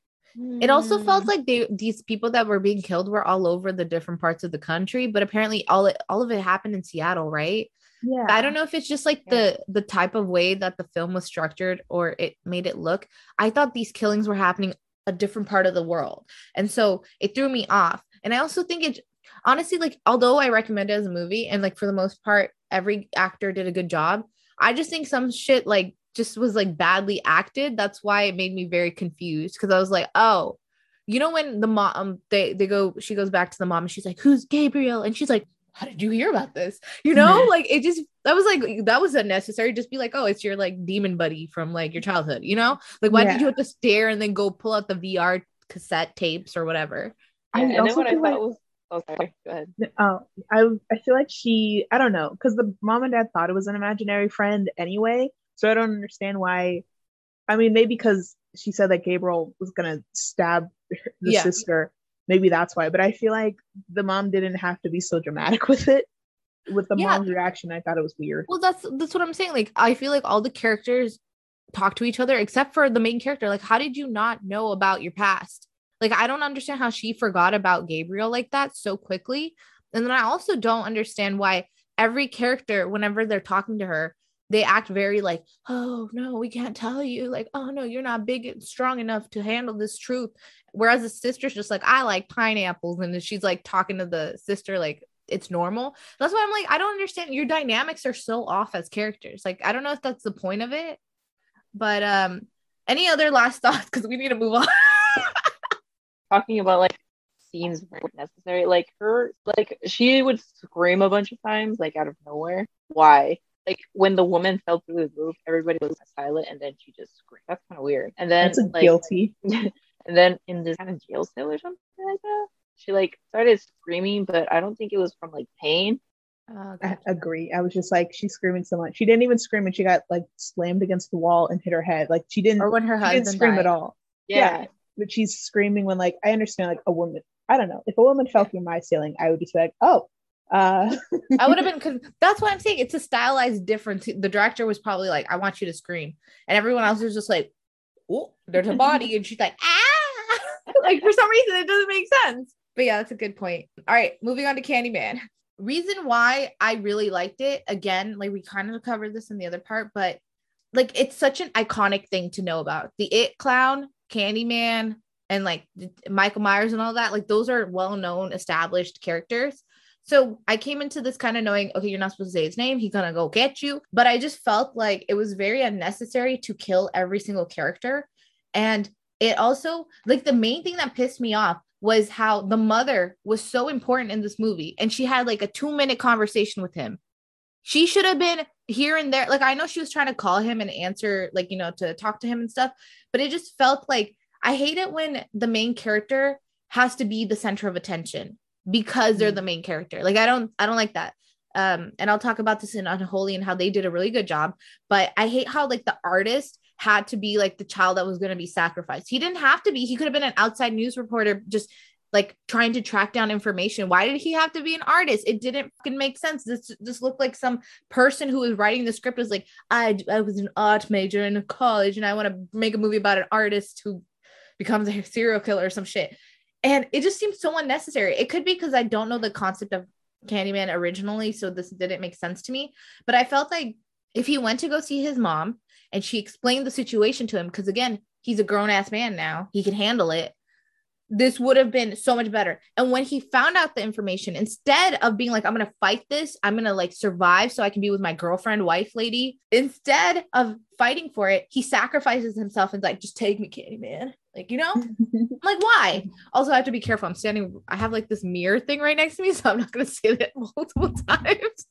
it also felt hmm. like they these people that were being killed were all over the different parts of the country but apparently all it all of it happened in seattle right Yeah. I don't know if it's just like Yeah. the the type of way that the film was structured or it made it look. I thought these killings were happening a different part of the world. And so it threw me off. And I also think it honestly like although I recommend it as a movie and like for the most part every actor did a good job, I just think some shit like just was like badly acted. That's why it made me very confused because I was like, "Oh, you know when the mom um, they they go she goes back to the mom and she's like, "Who's Gabriel?" and she's like, how did you hear about this? You know, like it just that was like that was unnecessary. Just be like, oh, it's your like demon buddy from like your childhood, you know? Like, why did you have to stare and then go pull out the VR cassette tapes or whatever. Yeah, I and then also what I thought like- was, oh sorry, go ahead. Oh, I I feel like she I don't know because the mom and dad thought it was an imaginary friend anyway, so I don't understand why. I mean, maybe because she said that Gabriel was gonna stab the Yeah. sister, maybe that's why. But I feel like the mom didn't have to be so dramatic with it. With the Yeah. mom's reaction, I thought it was weird. Well, that's that's what I'm saying. Like, I feel like all the characters talk to each other except for the main character. Like, how did you not know about your past? Like, I don't understand how she forgot about Gabriel like that so quickly. And then I also don't understand why every character, whenever they're talking to her, they act very like, oh no, we can't tell you. Like, oh no, you're not big and strong enough to handle this truth. Whereas the sister's just like, I like pineapples. And she's like talking to the sister like it's normal. That's why I'm like, I don't understand. Your dynamics are so off as characters. Like, I don't know if that's the point of it. But um, any other last thoughts? Because we need to move on. talking about like scenes weren't necessary. Like her, like she would scream a bunch of times, like out of nowhere. Why? Like when the woman fell through the roof, everybody was silent, and then she just screamed. That's kind of weird. And then That's like, guilty. and then in this kind of jail cell or something like that, she like started screaming, but I don't think it was from like pain. Oh, I agree. I was just like, she's screaming so much. She didn't even scream when she got like slammed against the wall and hit her head. Like she didn't. Or when her she husband didn't scream died. at all. Yeah. but she's screaming when like I understand like a woman. I don't know if a woman fell through my ceiling, I would just be like, oh, uh, I would have been. Con- that's why I'm saying it's a stylized difference. The director was probably like, "I want you to scream," and everyone else was just like, "Oh, there's a body," and she's like, "Ah!" like for some reason, it doesn't make sense. But yeah, that's a good point. All right, moving on to Candyman. Reason why I really liked it again, like we kind of covered this in the other part, but like it's such an iconic thing to know about the It Clown, Candyman, and like Michael Myers and all that. Like those are well known, established characters. So I came into this kind of knowing, okay, you're not supposed to say his name. He's gonna go get you. But I just felt like it was very unnecessary to kill every single character. And it also, like, the main thing that pissed me off was how the mother was so important in this movie. And she had like a two minute conversation with him. She should have been here and there. Like, I know she was trying to call him and answer, like, you know, to talk to him and stuff, but it just felt like I hate it when the main character has to be the center of attention because they're Mm. the main character. Like I don't I don't like that. Um and I'll talk about this in Unholy and how they did a really good job, but I hate how like the artist had to be like the child that was going to be sacrificed. He didn't have to be. He could have been an outside news reporter just like trying to track down information. Why did he have to be an artist? It didn't fucking make sense. This just looked like some person who was writing the script was like, I I was an art major in college and I want to make a movie about an artist who becomes a serial killer or some shit. And it just seems so unnecessary. It could be because I don't know the concept of Candyman originally, so this didn't make sense to me. But I felt like if he went to go see his mom and she explained the situation to him, because again, he's a grown ass man now, he can handle it. This would have been so much better. And when he found out the information, instead of being like, I'm gonna fight this, I'm gonna like survive so I can be with my girlfriend, wife, lady, instead of fighting for it, he sacrifices himself and like, just take me, Candyman. Like, you know? I'm like, why? Also, I have to be careful. I'm standing, I have like this mirror thing right next to me, so I'm not gonna say that multiple times.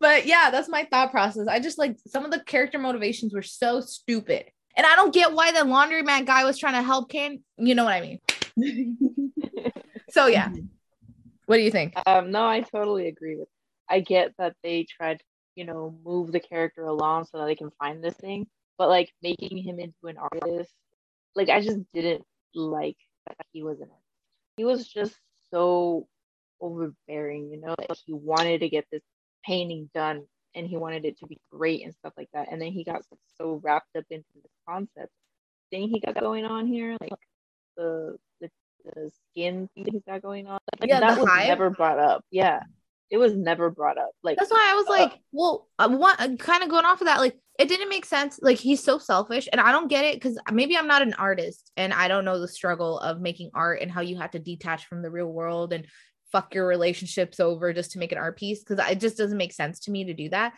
But yeah, that's my thought process. I just like some of the character motivations were so stupid. And I don't get why the laundromat guy was trying to help Can. You know what I mean? So yeah. What do you think? Um, no, I totally agree with. I get that they tried, to, you know, move the character along so that they can find this thing, but like making him into an artist, like I just didn't like that he was an artist. He was just so overbearing, you know, like he wanted to get this painting done and he wanted it to be great and stuff like that. And then he got so wrapped up into the concept thing he got going on here, like the the, the skin thing he's got going on. Like Yeah, that was hive. never brought up. Yeah. It was never brought up. Like That's why I was uh, like, well, uh, what kind of going off of that, like it didn't make sense. Like he's so selfish, and I don't get it because maybe I'm not an artist and I don't know the struggle of making art and how you have to detach from the real world and fuck your relationships over just to make an art piece because it just doesn't make sense to me to do that.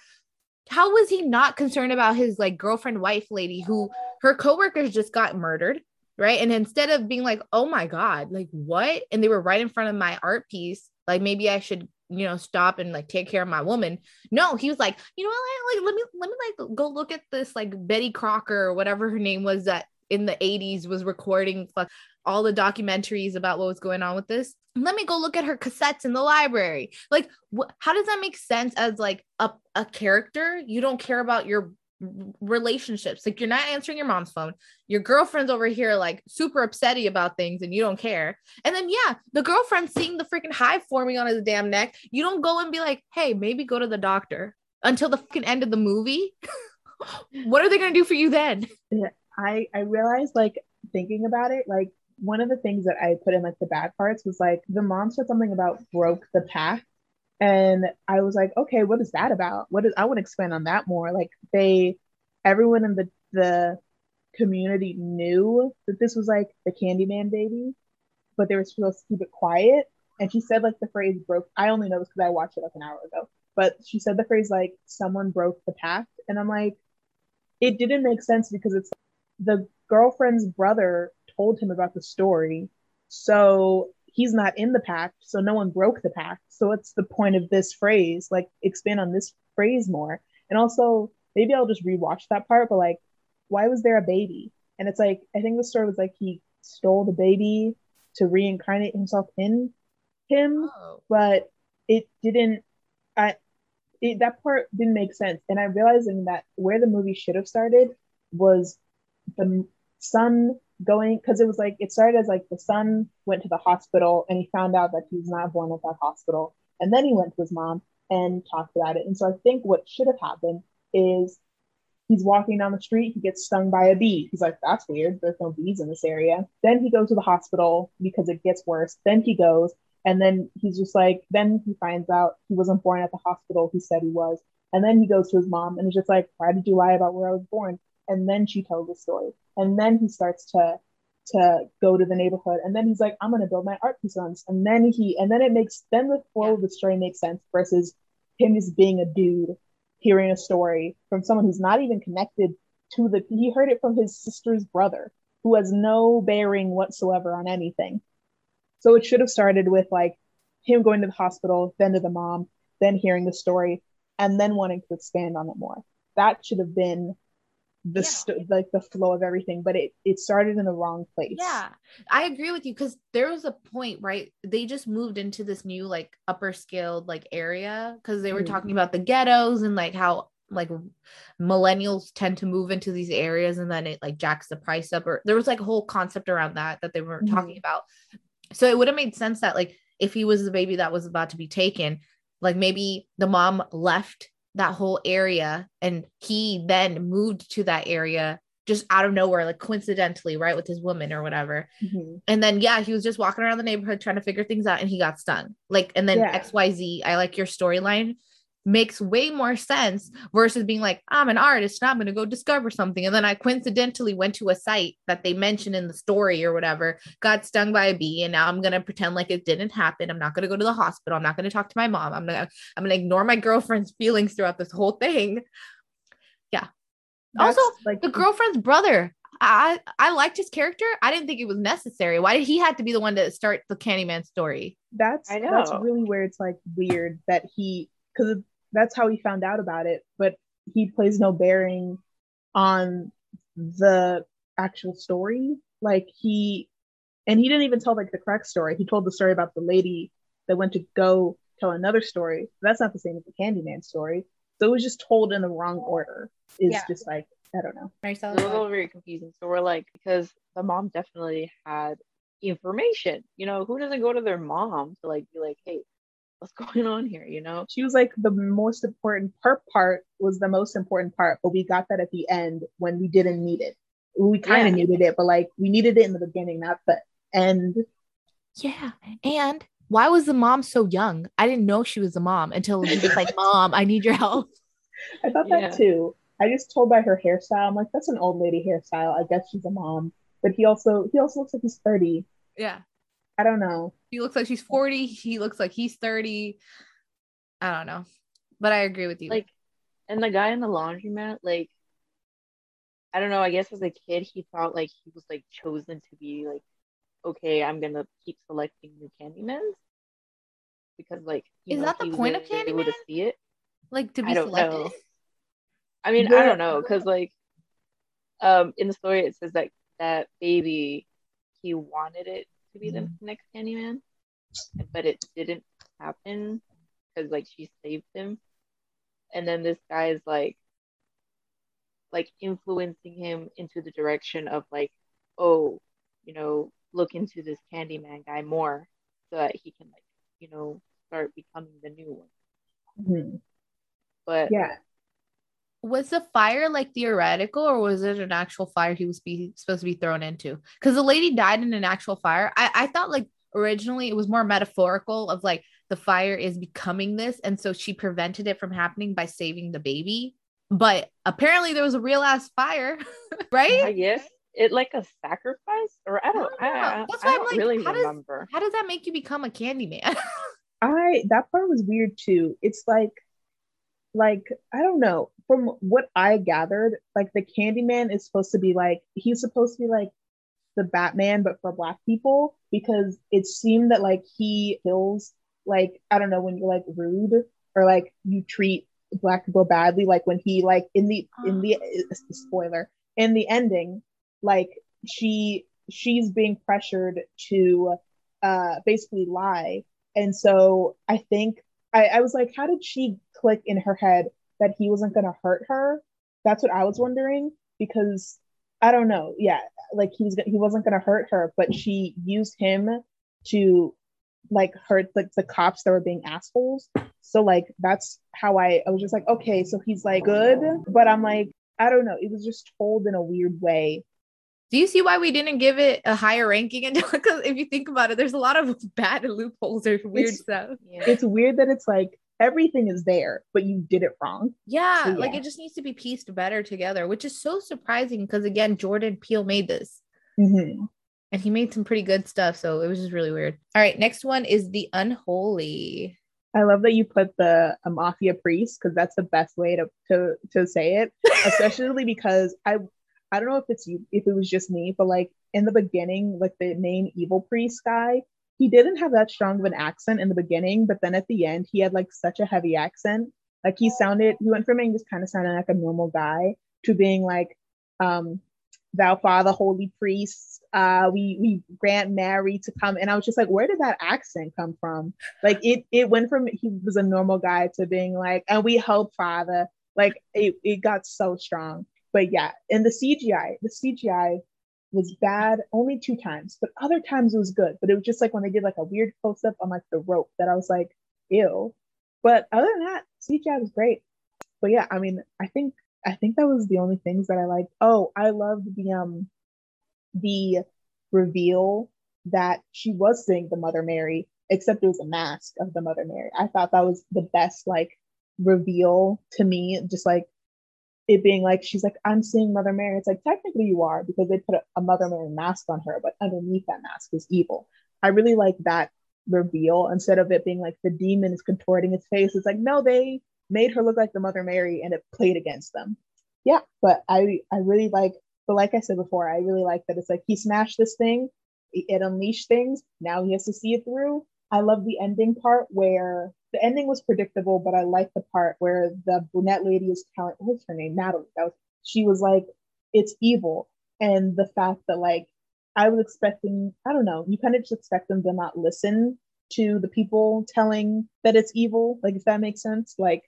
How was he not concerned about his like girlfriend wife lady who her coworkers just got murdered? Right. And instead of being like, oh my God, like what? And they were right in front of my art piece, like maybe I should you know stop and like take care of my woman no he was like you know what like let me let me like go look at this like betty crocker or whatever her name was that in the 80s was recording fuck all the documentaries about what was going on with this. Let me go look at her cassettes in the library. Like, wh- how does that make sense as like a, a character? You don't care about your relationships. Like you're not answering your mom's phone. Your girlfriend's over here like super upsetty about things and you don't care. And then yeah, the girlfriend seeing the freaking hive forming on his damn neck. You don't go and be like, "Hey, maybe go to the doctor." Until the fucking end of the movie. what are they to do for you then? I I realized like thinking about it, like one of the things that I put in like the bad parts was like the mom said something about broke the pact and I was like, okay, what is that about? What is I want to expand on that more. Like they everyone in the the community knew that this was like the Candyman baby, but they were supposed to keep it quiet. And she said like the phrase broke. I only know this because I watched it like an hour ago. But she said the phrase like someone broke the pact. And I'm like, it didn't make sense because it's the girlfriend's brother told him about the story. So he's not in the pact, so no one broke the pact. So what's the point of this phrase? Like expand on this phrase more. And also maybe I'll just rewatch that part, but like, why was there a baby? And it's like I think the story was like he stole the baby to reincarnate himself in him, oh. but it didn't. I it, that part didn't make sense, and I'm realizing that where the movie should have started was the son going because it was like it started as like the son went to the hospital and he found out that he was not born at that hospital. And then he went to his mom and talked about it. And so i think what should have happened is he's walking down the street he gets stung by a bee. He's like that's weird. There's no bees in this area. Then he goes to the hospital because it gets worse. Then he goes and then he's just like then he finds out he wasn't born at the hospital he said he was. And then he goes to his mom and he's just like why did you lie about where i was born? And then she tells the story and then he starts to to go to the neighborhood and then he's like i'm going to build my art piece on this and then he and then it makes then the flow of the story makes sense versus him just being a dude hearing a story from someone who's not even connected to the he heard it from his sister's brother who has no bearing whatsoever on anything. So it should have started with like him going to the hospital then to the mom then hearing the story and then wanting to expand on it more. That should have been the yeah. st- like the flow of everything but it it started in the wrong place yeah i agree with you because there was a point right they just moved into this new like upper scaled like area because they were mm-hmm. talking about the ghettos and like how like millennials tend to move into these areas and then it like jacks the price up or there was like a whole concept around that that they were mm-hmm. talking about so it would have made sense that like if he was the baby that was about to be taken like maybe the mom left that whole area and he then moved to that area just out of nowhere like coincidentally right with his woman or whatever mm-hmm. and then yeah he was just walking around the neighborhood trying to figure things out and he got stung like and then yeah. xyz i like your storyline makes way more sense versus being like, I'm an artist and I'm going to go discover something. And then I coincidentally went to a site that they mentioned in the story or whatever, got stung by a bee, and now I'm going to pretend like it didn't happen. I'm not going to go to the hospital. I'm not going to talk to my mom. I'm going to, I'm going to ignore my girlfriend's feelings throughout this whole thing. Yeah. That's also, like the girlfriend's brother. I I liked his character. I didn't think it was necessary. Why did he have to be the one to start the Candyman story? That's I know. that's really where it's like weird that he because that's how he found out about it, but he plays no bearing on the actual story. Like he and he didn't even tell like the correct story. He told the story about the lady that went to go tell another story. That's not the same as the Candyman story. So it was just told in the wrong order. Is yeah. just like I don't know. It's a little very confusing. So we're like because the mom definitely had information. You know, who doesn't go to their mom to like be like, hey, what's going on here you know? She was like the most important her part was the most important part but we got that at the end when we didn't need it. We kind of yeah. needed it but like we needed it in the beginning not the end. Yeah and why was the mom so young? I didn't know she was a mom until he was like mom i need your help. I thought that too. I just told by her hairstyle i'm like that's an old lady hairstyle. I guess she's a mom. But he also he also looks like he's 30 yeah I don't know. She looks like she's 40. He looks like he's 30. I don't know. But I agree with you. Like, and the guy in the laundromat, like, I don't know. I guess as a kid, he thought like he was like chosen to be like, okay, I'm gonna keep selecting new Candymans because like is know, that the point of Candyman? To see it, like to be selected. Know. I mean, I don't know because like, um, in the story it says that that baby he wanted it to be the Mhm. next Candyman, but it didn't happen because like she saved him, and then this guy is like like influencing him into the direction of like, oh, you know, look into this Candyman guy more so that he can like, you know, start becoming the new one. Mhm. But Yeah. Was the fire like theoretical or was it an actual fire he was be, supposed to be thrown into? Because the lady died in an actual fire. I, I thought like originally it was more metaphorical of like the fire is becoming this. And so she prevented it from happening by saving the baby. But apparently there was a real ass fire, right? I guess it like a sacrifice or I don't, I I, don't. I, That's why I'm like, really how does- remember. How does that make you become a candy man? I that part was weird too. It's like like I don't know. From what I gathered, like the Candyman is supposed to be like he's supposed to be like the Batman but for black people because it seemed that like he kills like I don't know when you're like rude or like you treat black people badly like when he like in the in the spoiler in the ending like she she's being pressured to uh basically lie and so I think I, I was like, how did she click in her head that he wasn't going to hurt her? That's what I was wondering because I don't know. Yeah, like he was he wasn't going to hurt her, but she used him to like hurt like the cops that were being assholes. So like that's how I I was just like, okay, so he's like good, but I'm like, I don't know. It was just told in a weird way. Do you see why we didn't give it a higher ranking? And because if you think about it, there's a lot of bad loopholes or weird It's- stuff. Yeah. It's weird that it's like everything is there, but you did it wrong. Yeah, So, like it just needs to be pieced better together, which is so surprising because again, Jordan Peele made this Mhm. and he made some pretty good stuff. So it was just really weird. All right, next one is The Unholy. I love that you put the a mafia priest because that's the best way to to to say it, especially because I I don't know if it's you if it was just me, but like in the beginning, like the main evil priest guy, he didn't have that strong of an accent in the beginning, but then at the end, he had like such a heavy accent. Like he sounded, he went from being just kind of sounding like a normal guy to being like, um, thou father, holy priest, uh, we we grant Mary to come. And I was just like, where did that accent come from? Like it it went from he was a normal guy to being like, and we hope father. Like it, it got so strong. But yeah, and the CGI, the CGI was bad only two times, but other times it was good. But it was just like when they did like a weird close up on like the rope that I was like, ew. But other than that, CGI was great. But yeah, I mean, I think I think that was the only things that I liked. Oh, I loved the um the reveal that she was seeing the Mother Mary, except it was a mask of the Mother Mary. I thought that was the best like reveal to me, just like it being like she's like, I'm seeing Mother Mary. It's like technically you are because they put a, a Mother Mary mask on her, but underneath that mask is evil. I really like that reveal instead of it being like the demon is contorting its face. It's like, no, they made her look like the Mother Mary and it played against them. Yeah, but I I really like but like I said before, I really like that it's like he smashed this thing, it, it unleashed things, now he has to see it through. I love the ending part where the ending was predictable, but I like the part where the brunette lady is telling what's her name? Natalie. That was she was like, it's evil. And the fact that like I was expecting, I don't know, you kind of just expect them to not listen to the people telling that it's evil, like if that makes sense. Like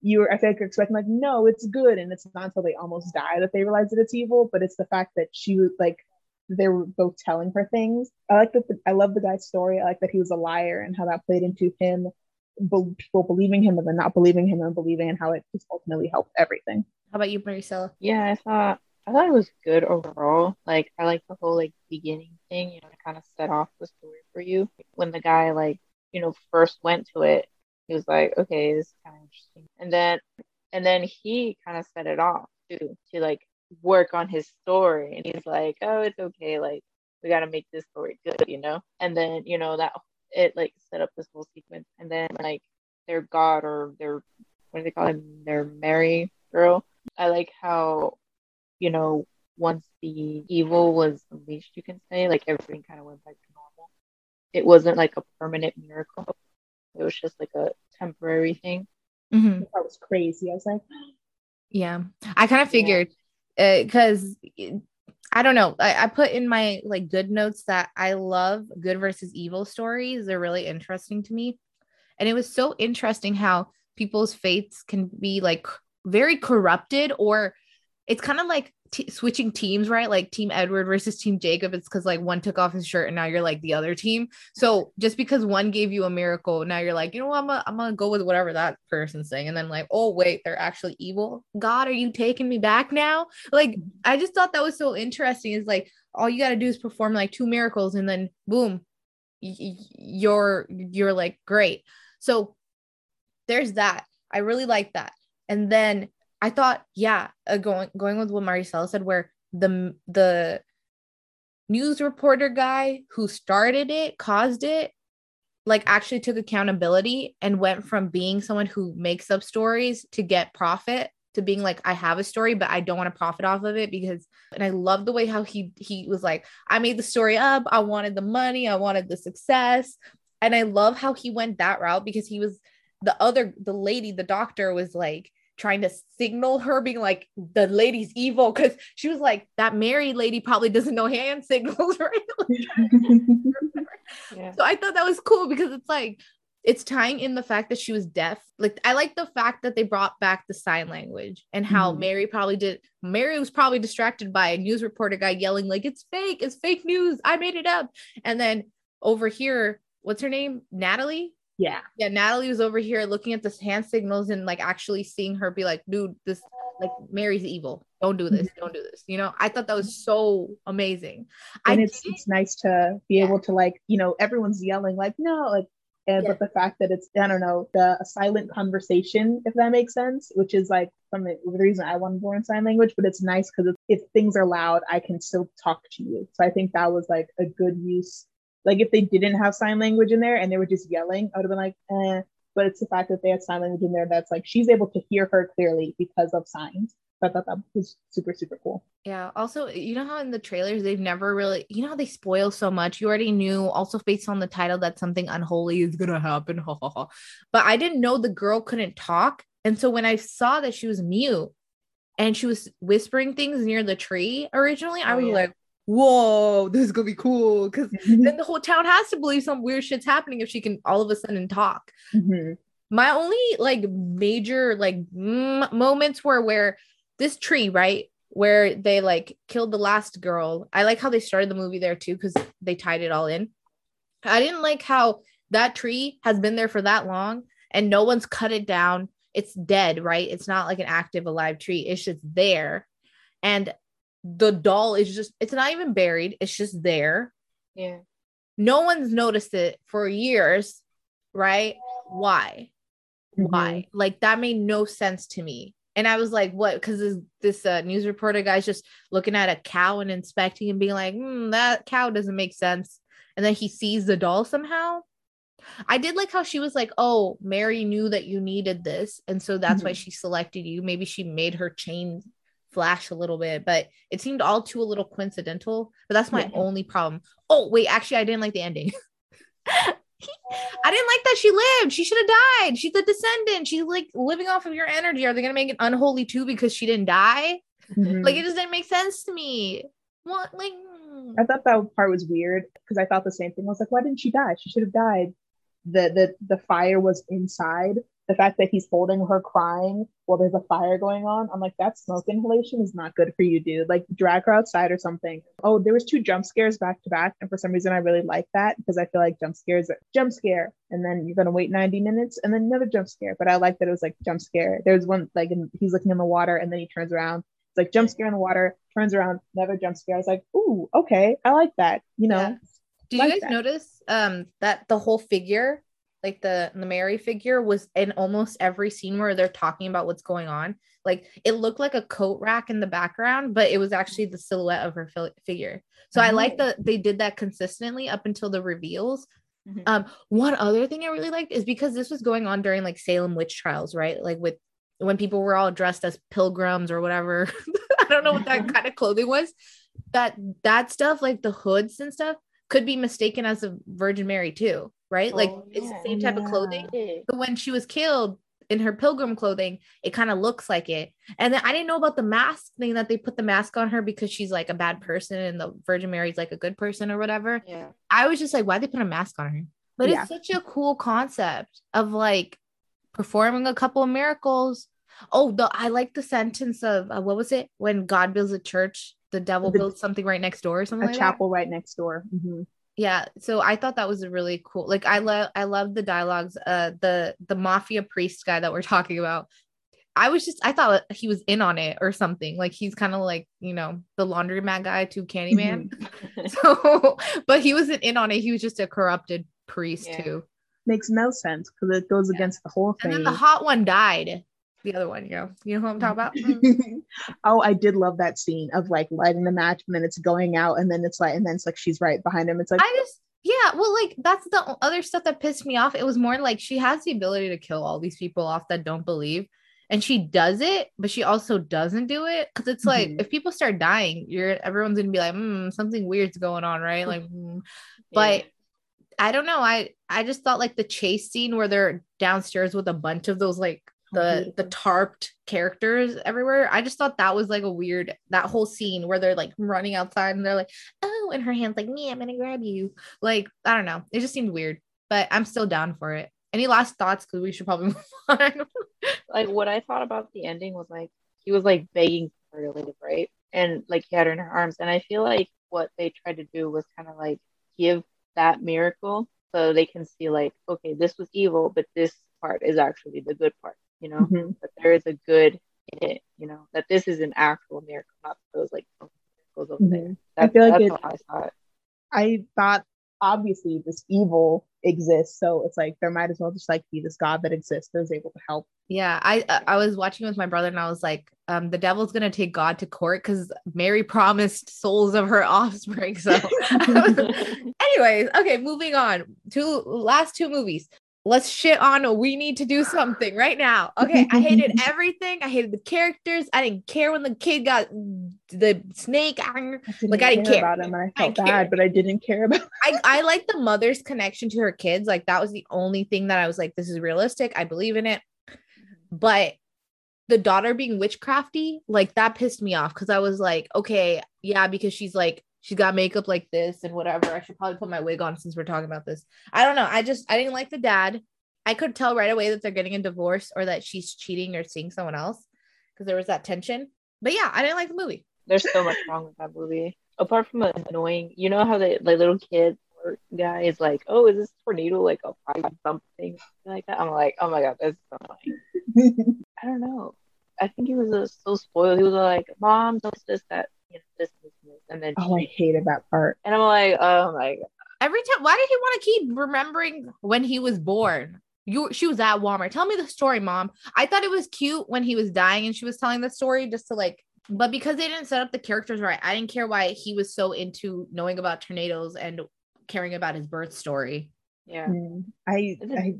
you're I feel like you're expecting like, no, it's good. And it's not until they almost die that they realize that it's evil, but it's the fact that she was like they were both telling her things. I like that. The, I love the guy's story. I like that he was a liar and how that played into him, be- people believing him and then not believing him and believing and how it just ultimately helped everything. How about you, Maricela? Yeah, I thought I thought it was good overall. Like I like the whole like beginning thing, you know, to kind of set off the story for you. When the guy like, you know, first went to it, he was like, Okay, this is kinda interesting. And then and then he kind of set it off too to like work on his story and he's like, Oh, it's okay, like we gotta make this story good, you know? And then, you know, that it like set up this whole sequence and then like their god or their what do they call him? Their Mary girl. I like how, you know, once the evil was unleashed, you can say, like everything kind of went back to normal. It wasn't like a permanent miracle. It was just like a temporary thing. Mm-hmm. That was crazy. I was like, Yeah, I kind of figured because I don't know. I, I put in my like good notes that I love good versus evil stories. They're really interesting to me. And it was so interesting how people's fates can be like very corrupted or it's kind of like t- switching teams, right? Like Team Edward versus Team Jacob. It's because like one took off his shirt and now you're like the other team. So just because one gave you a miracle, now you're like, you know what? I'm gonna, I'm gonna go with whatever that person's saying. And then like, oh wait, they're actually evil. God, are you taking me back now? Like, mm-hmm. I just thought that was so interesting. Is like all you gotta do is perform like two miracles and then boom, y- you're you're like great. So there's that. I really like that. And then I thought, yeah, uh, going going with what Maricela said, where the the news reporter guy who started it, caused it, like actually took accountability and went from being someone who makes up stories to get profit to being like I have a story but I don't want to profit off of it because and I love the way how he he was like I made the story up. I wanted the money. I wanted the success. And I love how he went that route because he was the other the lady the doctor was like trying to signal her being like the lady's evil because she was like that married lady probably doesn't know hand signals right? Yeah. so i thought that was cool because it's like it's tying in the fact that she was deaf. Like i like the fact that they brought back the sign language and how mm-hmm. mary probably did mary was probably distracted by a news reporter guy yelling like it's fake it's fake news i made it up. And then over here what's her name? Natalie yeah. Yeah. Natalie was over here looking at the hand signals and like actually seeing her be like, dude, this like Mary's evil. Don't do this. Mm-hmm. Don't do this. You know, I thought that was so amazing. And I it's did. it's nice to be yeah. able to like, you know, everyone's yelling like, no, like and yeah. but the fact that it's I don't know the silent conversation if that makes sense, which is like from the, the reason I wanted to learn sign language, but it's nice because if things are loud, I can still talk to you. So I think that was like a good use like if they didn't have sign language in there and they were just yelling, I would have been like, eh. But it's the fact that they had sign language in there that's like she's able to hear her clearly because of signs. So I thought that was super, super cool. Yeah. Also, you know how in the trailers they've never really, you know how they spoil so much. You already knew, also based on the title, that something unholy is gonna happen. but I didn't know the girl couldn't talk. And so when I saw that she was mute and she was whispering things near the tree originally, I oh, was yeah. like, whoa, this is gonna be cool. because mm-hmm. then the whole town has to believe some weird shit's happening if she can all of a sudden talk. Mm-hmm. My only like major like m- moments were where this tree, right? Where they like killed the last girl. I like how they started the movie there too, because they tied it all in. I didn't like how that tree has been there for that long and no one's cut it down. It's dead, right? It's not like an active alive tree. It's just there. And the doll is just it's not even buried it's just there. Yeah. No one's noticed it for years right? Why? Mm-hmm. why? Like that made no sense to me. And i was like what? Because this, this uh, news reporter guy's just looking at a cow and inspecting and being like mm, that cow doesn't make sense. And then he sees the doll somehow. I did like how she was like, "Oh, Mary knew that you needed this, and so that's mm-hmm. why she selected you. Maybe she made her chain flash a little bit, but it seemed all too a little coincidental. But that's my yeah. only problem. Oh, wait, actually, I didn't like the ending. I didn't like that she lived. She should have died. She's a descendant. She's like living off of your energy. Are they gonna make it unholy too because she didn't die? Mm-hmm. Like it just didn't make sense to me. What like I thought that part was weird because I thought the same thing. I was like, why didn't she die? She should have died. The the the fire was inside the fact that he's holding her crying while there's a fire going on, I'm like, that smoke inhalation is not good for you, dude. Like, drag her outside or something. Oh, there was two jump scares back to back, and for some reason, I really like that because I feel like jump scares, are jump scare, and then you're gonna wait 90 minutes, and then another jump scare. But I like that it was like jump scare. There's one like he's looking in the water, and then he turns around. It's like jump scare in the water, turns around, another jump scare. I was like, ooh, okay, I like that. You know. Yeah. Did like you guys that. notice um that the whole figure like the the Mary figure was in almost every scene where they're talking about what's going on. Like it looked like a coat rack in the background, but it was actually the silhouette of her fi- figure. So mm-hmm. I like that they did that consistently up until the reveals. Mm-hmm. Um, one other thing I really liked is because this was going on during like Salem witch trials, right? Like with when people were all dressed as pilgrims or whatever. I don't know what that kind of clothing was. That that stuff, like the hoods and stuff, could be mistaken as a Virgin Mary too right? Oh, like it's the same type yeah. of clothing. But when she was killed, in her pilgrim clothing, it kind of looks like it. And then I didn't know about the mask thing that they put the mask on her because she's like a bad person and the Virgin Mary's like a good person or whatever. Yeah. I was just like, why they put a mask on her? But Yeah. it's such a cool concept of like performing a couple of miracles. Oh, the I like the sentence of uh, what was it when God builds a church, the devil The- builds something right next door or something A like that? chapel right next door. Mhm. Yeah so i thought that was a really cool like i love i love the dialogues uh the the mafia priest guy that we're talking about i was just i thought he was in on it or something like he's kind of like you know the laundromat guy to candyman so but he wasn't in on it he was just a corrupted priest Yeah. too Makes no sense because it goes Yeah. against the whole thing. and then the hot one died the other one you know you know who i'm talking about Mm. oh, I did love that scene of like lighting the match and then it's going out and then it's like and then it's like she's right behind him. It's like I just yeah, well, like that's the other stuff that pissed me off. It was more like she has the ability to kill all these people off that don't believe, and she does it, but she also doesn't do it because it's like Mhm. if people start dying, you're everyone's gonna be like, hmm, something weird's going on, right? Like, hmm. but I don't know. I I just thought like the chase scene where they're downstairs with a bunch of those like the mm-hmm. the tarped characters everywhere. I just thought that was like a weird that whole scene where they're like running outside and they're like, oh, and her hands like me, I'm gonna grab you. Like I don't know. It just seemed weird, but I'm still down for it. Any last thoughts? Because we should probably move on. like what I thought about the ending was like he was like begging for her to live, right? And like he had her in her arms. And I feel like what they tried to do was kind of like give that miracle so they can see like, okay, this was evil, but this part is actually the good part, you know, mhm. that there is a good in it, you know, that this is an actual miracle, not those like miracles over there. Mhm. I That's, feel like that's it- how I saw it. I thought obviously this evil exists, so it's like there might as well just like be this God that exists that is able to help. Yeah, I I- I was watching with my brother and I was like, um, the devil's gonna take God to court because Mary promised souls of her offspring. So, anyways, okay, moving on. Two last two movies. Let's shit on. We need to do something right now. Okay, I hated everything. I hated the characters. I didn't care when the kid got the snake. I I Like, I didn't care. about him, and I I felt didn't bad, care. but I didn't care about. I, I like the mother's connection to her kids. Like that was the only thing that I was like, this is realistic. I believe in it. But the daughter being witchcrafty, like that pissed me off because I was like, okay, yeah, because she's like, she's got makeup like this and whatever. I should probably put my wig on since we're talking about this. I don't know. I just I didn't like the dad. I could tell right away that they're getting a divorce or that she's cheating or seeing someone else because there was that tension. But yeah, I didn't like the movie. There's so much wrong with that movie. Apart from annoying, you know how the like little kid or guy is like, "Oh, is this tornado like a five something like that?" I'm like, "Oh my god, that's so annoying." I don't know. I think he was uh, so spoiled. He was like, "Mom, don't this that you know this this this," and then oh, I hated that part. and I'm like, "Oh my god." Every time, why did he want to keep remembering when he was born? You, she was at Walmart. Tell me the story, mom. I thought it was cute when he was dying and she was telling the story just to like, but because they didn't set up the characters right, I didn't care why he was so into knowing about tornadoes and caring about his birth story. Yeah. Mm, I, I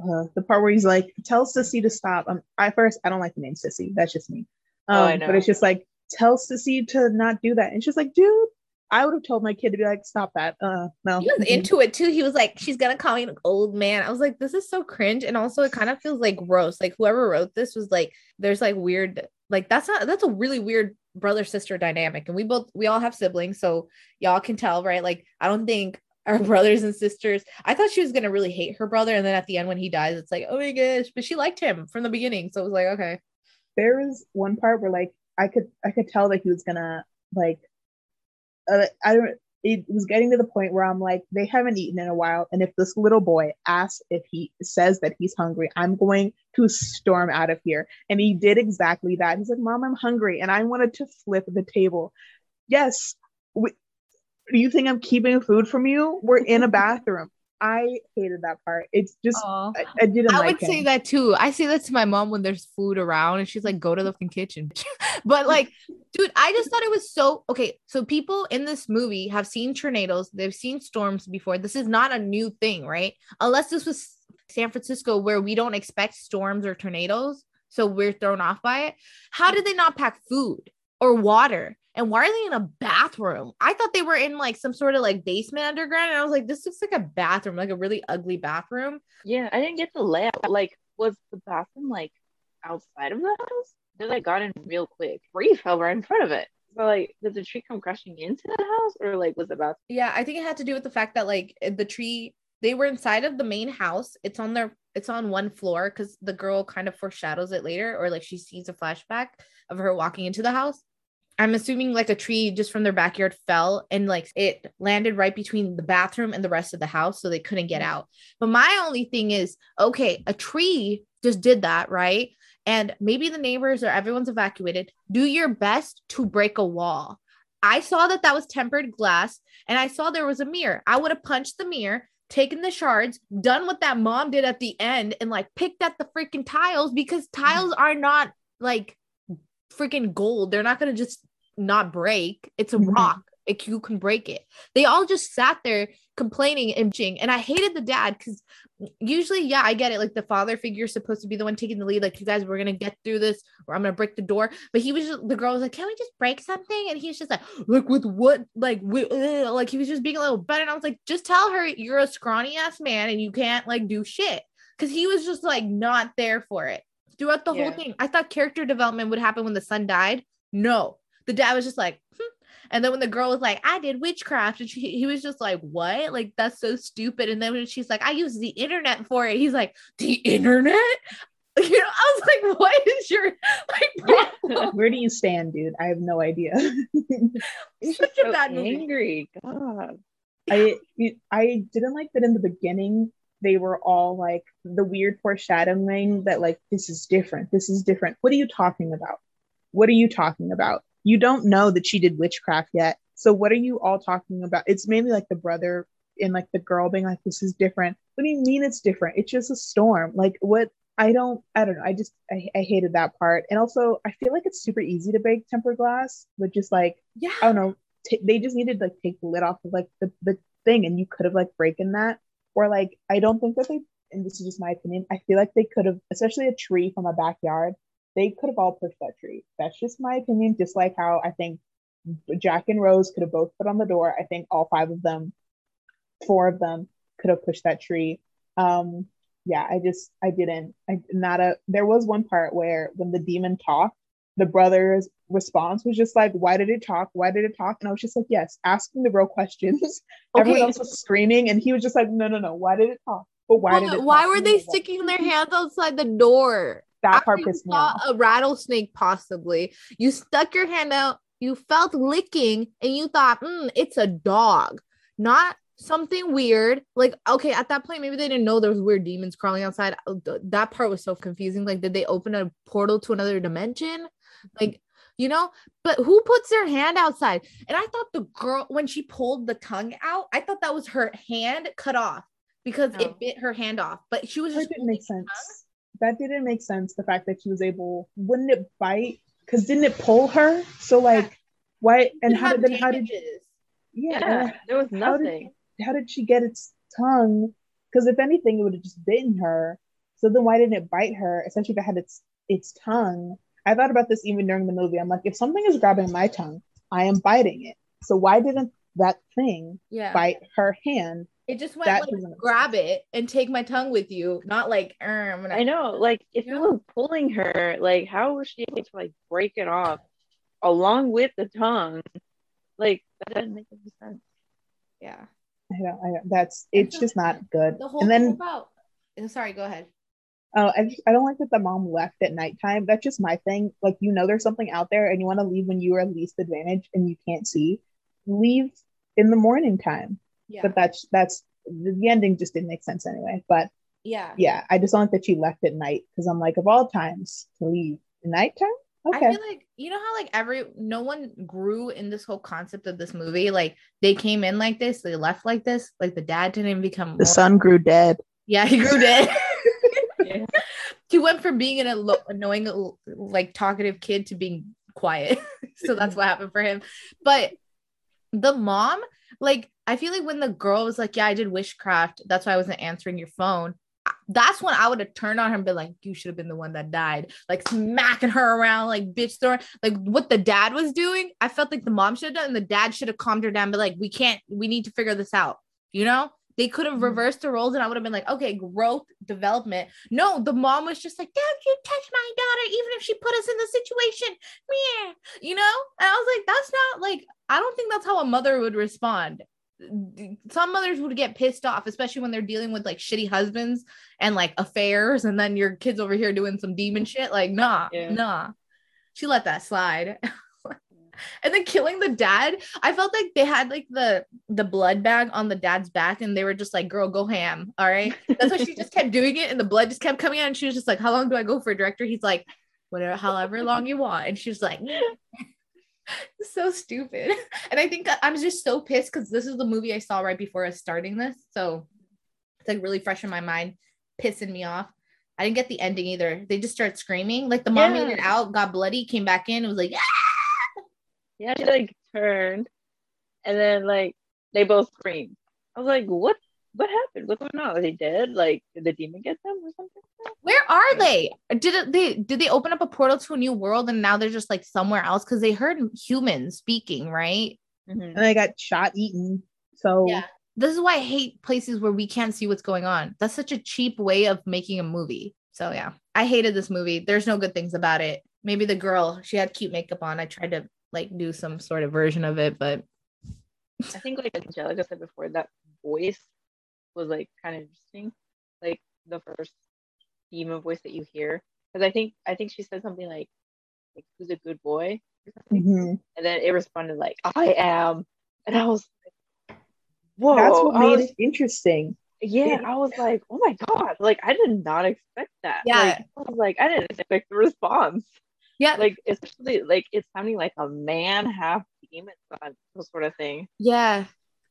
uh, the part where he's like, tell Sissy to stop. Um, I first, I don't like the name Sissy. That's just me. Um, Oh, I know. But it's just like, tell Sissy to not do that. And she's like, dude, I would have told my kid to be like, stop that. Uh, no. He was into it too. He was like, she's gonna call me an old man. I was like, this is so cringe. And also it kind of feels like gross. Like whoever wrote this was like, there's like weird, like that's not that's a really weird brother sister dynamic. And we both we all have siblings, so y'all can tell, right? Like, I don't think our brothers and sisters. I thought she was gonna really hate her brother, and then at the end when he dies, it's like, oh my gosh, but she liked him from the beginning. So it was like, okay. there was one part where like I could I could tell that he was gonna like uh, I don't it was getting to the point where I'm like they haven't eaten in a while. And if this little boy asks if he says that he's hungry I'm going to storm out of here. And he did exactly that. He's like mom I'm hungry. And I wanted to flip the table. Yes we, do you think I'm keeping food from you? We're in a bathroom I hated that part it's just I, I didn't I like would say that too. I say that to my mom when there's food around and she's like, go to the fucking kitchen. but like, dude, I just thought it was so okay. So people in this movie have seen tornadoes, they've seen storms before. This is not a new thing, right? Unless this was San Francisco where we don't expect storms or tornadoes. So we're thrown off by it. How did they not pack food or water? And why are they in a bathroom? I thought they were in like some sort of like basement underground. And I was like, this looks like a bathroom, like a really ugly bathroom. Yeah, I didn't get the layout. Like was the bathroom like outside of the house? They like got in real quick. Tree fell right in front of it. So like, did the tree come crashing into the house, or like was about? Yeah, I think it had to do with the fact that like the tree they were inside of the main house. It's on their it's on one floor because the girl kind of foreshadows it later, or like she sees a flashback of her walking into the house. I'm assuming like a tree just from their backyard fell and like it landed right between the bathroom and the rest of the house, so they couldn't get mm-hmm. out. But my only thing is, okay, a tree just did that, right? And maybe the neighbors or everyone's evacuated. Do your best to break a wall. I saw that that was tempered glass and I saw there was a mirror. I would have punched the mirror, taken the shards, done what that mom did at the end, and like picked at the freaking tiles because tiles are not like freaking gold. They're not going to just not break. It's a Mhm. rock. It, you can break it. They all just sat there complaining and bitching. And I hated the dad because usually, yeah, I get it. Like the father figure is supposed to be the one taking the lead. Like, you guys, we're gonna get through this, or I'm gonna break the door. But he was just the girl was like, Can we just break something? And he's just like, look with what? Like with uh," like he was just being a little better. And I was like, just tell her you're a scrawny ass man and you can't like do shit. Cause he was just like not there for it throughout the Yeah. whole thing. I thought character development would happen when the son died. No, the dad was just like. And then when the girl was like, I did witchcraft, and she, he was just like, what? Like, that's so stupid. And then when she's like, I use the internet for it, he's like, the internet? You know, I was like, what is your like problem? Where do you stand, dude? I have no idea. Such just a so bad movie. angry. God. I I didn't like that in the beginning they were all like the weird foreshadowing that like this is different. This is different. What are you talking about? What are you talking about? You don't know that she did witchcraft yet. So what are you all talking about? It's mainly like the brother and like the girl being like this is different. What do you mean it's different? It's just a storm. Like what I don't I don't know. I just I, I hated that part. And also I feel like it's super easy to break tempered glass, but just like Yeah. I don't know. T- they just needed like take the lid off of like the, the thing, and you could have like breaking that. Or like I don't think that they. And this is just my opinion. I feel like they could have, especially a tree from a backyard. They could have all pushed that tree. That's just my opinion. Just like how I think Jack and Rose could have both put on the door. I think all five of them, four of them, could have pushed that tree. Um, yeah, I just I didn't. I not a. There was one part where when the demon talked, the brother's response was just like, "Why did it talk? Why did it talk?" And I was just like, "Yes, asking the real questions." Everyone else was screaming, and he was just like, "No, no, no. Why did it talk? But why did it? why talk?" were they I was like, sticking their hands outside the door? That part pissed me off. a rattlesnake, possibly. You stuck your hand out, you felt licking, and you thought, mm, it's a dog, not something weird. Like, okay, at that point, maybe they didn't know there was weird demons crawling outside. Oh, That part was so confusing. Like, did they open a portal to another dimension? Like, you know, but who puts their hand outside? And I thought the girl, when she pulled the tongue out, I thought that was her hand cut off because Oh. it bit her hand off. But she was That just didn't make sense. tongue. That didn't make sense. The fact that she was able, wouldn't it bite? Because didn't it pull her? So like, why? And how did then how did yeah? Yeah, there was how did- nothing. how did she get its tongue? Because if anything, it would have just bitten her. So then why didn't it bite her? Essentially, if it had its its tongue. I thought about this even during the movie. I'm like, if something is grabbing my tongue, I am biting it. So why didn't that thing Yeah. bite her hand? It just went That like doesn't grab it and take my tongue with you, not like "Er, I'm gonna I know, like if Yeah. were pulling her, like how was she able to like break it off along with the tongue? Like that doesn't make any sense. Yeah. I don't, I don't, that's it's so just not good. The whole And thing then about oh, sorry, go ahead. Oh, I, just, I don't like that the mom left at nighttime. That's just my thing. Like, you know, there's something out there and you want to leave when you are least advantage and you can't see. Leave in the morning time. Yeah. But that's, that's, the, the ending just didn't make sense anyway. But yeah. yeah, I just don't like that she left at night because I'm like, of all times to leave at nighttime? I Okay. feel like you know how like every no one grew in this whole concept of this movie. Like they came in like this, they left like this. Like the dad didn't even become the more- sun grew dead. Yeah, he grew dead. Yeah. he went from being an alo- annoying, like talkative kid to being quiet. so that's what happened for him. But the mom, like, I feel like when the girl was like, Yeah, I did witchcraft. That's why I wasn't answering your phone. That's when I would have turned on her and been like, You should have been the one that died, like smacking her around, like bitch throwing, like what the dad was doing. I felt like the mom should have done, and the dad should have calmed her down, but like, we can't, we need to figure this out, you know? They could have Mhm. reversed the roles and I would have been like, okay, growth, development. No, the mom was just like, don't you touch my daughter, even if she put us in the situation. Meh. You know? And I was like, that's not like, I don't think that's how a mother would respond. Some mothers would get pissed off, especially when they're dealing with like shitty husbands and like affairs, and then your kids over here doing some demon shit. Like, nah, Yeah. nah. She let that slide. and then killing the dad i felt like they had like the the blood bag on the dad's back and they were just like girl go ham all right? That's why she just kept doing it and the blood just kept coming out and she was just like how long do i go for a director? He's like whatever however long you want. And she was like so stupid. And i think i'm just so pissed because this is the movie i saw right before us starting this. So it's like really fresh in my mind pissing me off. I didn't get the ending either. They just started screaming. Like the mom made it out got bloody came back in and was like Yeah, she like turned, and then like they both screamed. I was like, "What? What happened? What's going on? Are they dead? Like, did the demon get them or something?" Where are they? Did it, they did they open up a portal to a new world and now they're just like somewhere else because they heard humans speaking, right? Mhm. and they got shot, eaten. So Yeah. This is why I hate places where we can't see what's going on. That's such a cheap way of making a movie. So yeah, I hated this movie. There's no good things about it. Maybe the girl, she had cute makeup on. I tried to like do some sort of version of it, but I think like Angelica said before, that voice was like kind of interesting, like the first demon voice that you hear. Because I think I think she said something like, "Like who's a good boy?" or something. mhm. and then it responded like, "I am," and I was like, "Whoa!" that's what I made was- it interesting. Yeah, I was like, oh my god, like I did not expect that. Yeah. Like, I was like, I didn't expect the response. Yeah, Like, especially like it's sounding like a man half demon son sort of thing. Yeah.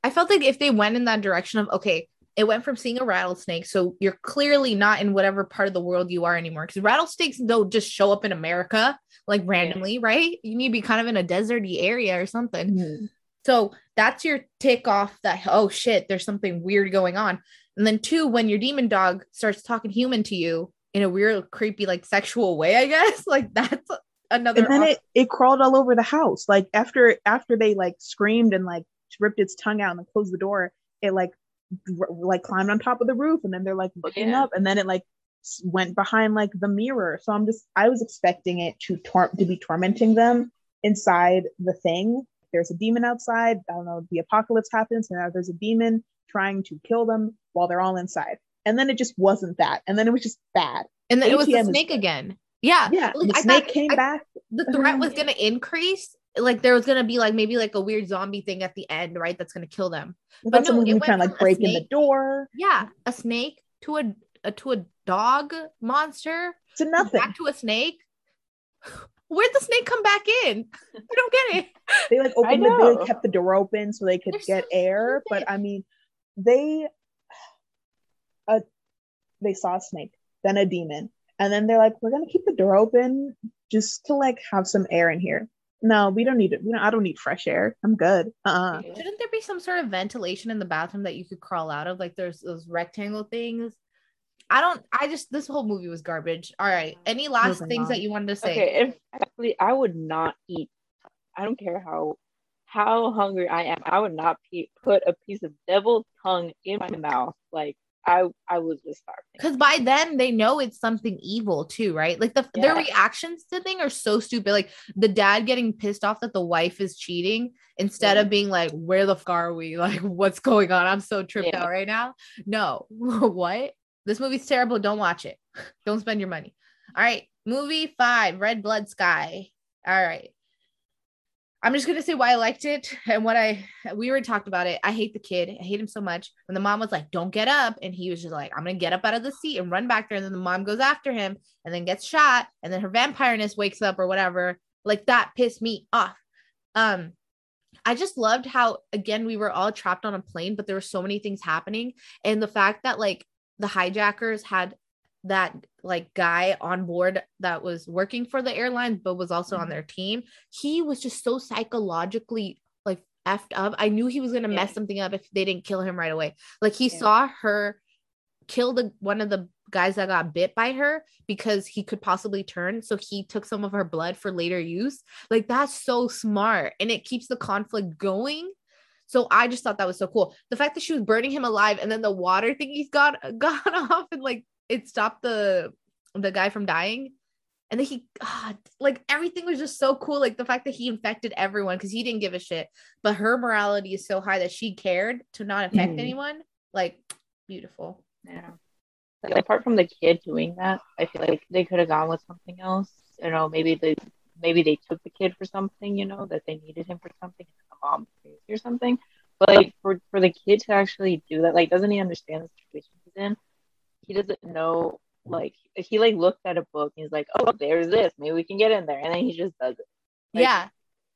I felt like if they went in that direction of, okay, it went from seeing a rattlesnake. So you're clearly not in whatever part of the world you are anymore. Because rattlesnakes don't just show up in America like randomly, right? You need to be kind of in a deserty area or something. Mhm. So that's your tick off that, oh shit, there's something weird going on. And then two, when your demon dog starts talking human to you in a weird, creepy, like sexual way, I guess, like that's another. And then off- it, it crawled all over the house. Like after after they like screamed and like ripped its tongue out and then closed the door, it like r- like climbed on top of the roof and then they're like looking Yeah. up and then it like went behind like the mirror. So I'm just I was expecting it to tor- to be tormenting them inside the thing. There's a demon outside. I don't know. The apocalypse happens and now there's a demon trying to kill them while they're all inside. And then it just wasn't that. And then it was just bad. and then it was the ATM is snake good. again. Yeah. Yeah, Like, the I snake came I- back. the threat Mhm. was going to increase like there was going to be like maybe like a weird zombie thing at the end right that's going to kill them I But thought someone no, it was trying went like from a break in the door yeah a snake to a, a to a dog monster to nothing. back to a snake where'd the snake come back in i don't get it They like opened the know. they kept the door open so they could They're get so air. stupid. But I mean, they uh, they saw a snake, then a demon, and then they're like, "We're gonna keep the door open just to like have some air in here." No, we don't need it. We don't. I don't need fresh air. I'm good. Uh. uh shouldn't there be some sort of ventilation in the bathroom that you could crawl out of like there's those rectangle things i don't i just this whole movie was garbage all right any last Moving things on. that you wanted to say Okay, if actually I would not eat. I don't care how how hungry I am. I would not pe- put a piece of devil's tongue in my mouth. Like I I was just starving. because by then they know it's something evil too, right? Like the their reactions to the thing are so stupid. Like the dad getting pissed off that the wife is cheating instead Yeah. of being like, "Where the fuck are we? Like, what's going on? I'm so tripped Yeah. out right now." No, what? This movie's terrible. Don't watch it. Don't spend your money. All right, movie five, Red Blood Sky. All right. I'm just gonna say why I liked it and what I we already talked about it. I hate the kid. I hate him so much. When the mom was like, "Don't get up," and he was just like, "I'm gonna get up out of the seat and run back there," and then the mom goes after him and then gets shot, and then her vampireness wakes up or whatever. Like that pissed me off. Um, I just loved how again we were all trapped on a plane, but there were so many things happening, and the fact that like the hijackers had that like guy on board that was working for the airline but was also on mm-hmm. their team he was just so psychologically like effed up. I knew he was going to mess something up if they didn't kill him right away. Like he Yeah. saw her kill the one of the guys that got bit by her because he could possibly turn so he took some of her blood for later use. Like that's so smart and it keeps the conflict going. So I just thought that was so cool. The fact that she was burning him alive and then the water thing he's got got off and like it stopped the the guy from dying. And then he God, like everything was just so cool. Like the fact that he infected everyone because he didn't give a shit. But her morality is so high that she cared to not infect Mhm. anyone. Like beautiful. Yeah. Like, apart from the kid doing that, I feel like they could have gone with something else. You know, maybe they maybe they took the kid for something, you know, that they needed him for something, and the mom or something. But like for for the kid to actually do that, like doesn't he understand the situation he's in? He doesn't know like he like looked at a book and he's like, Oh, there's this, maybe we can get in there and then he just does it. Like, yeah.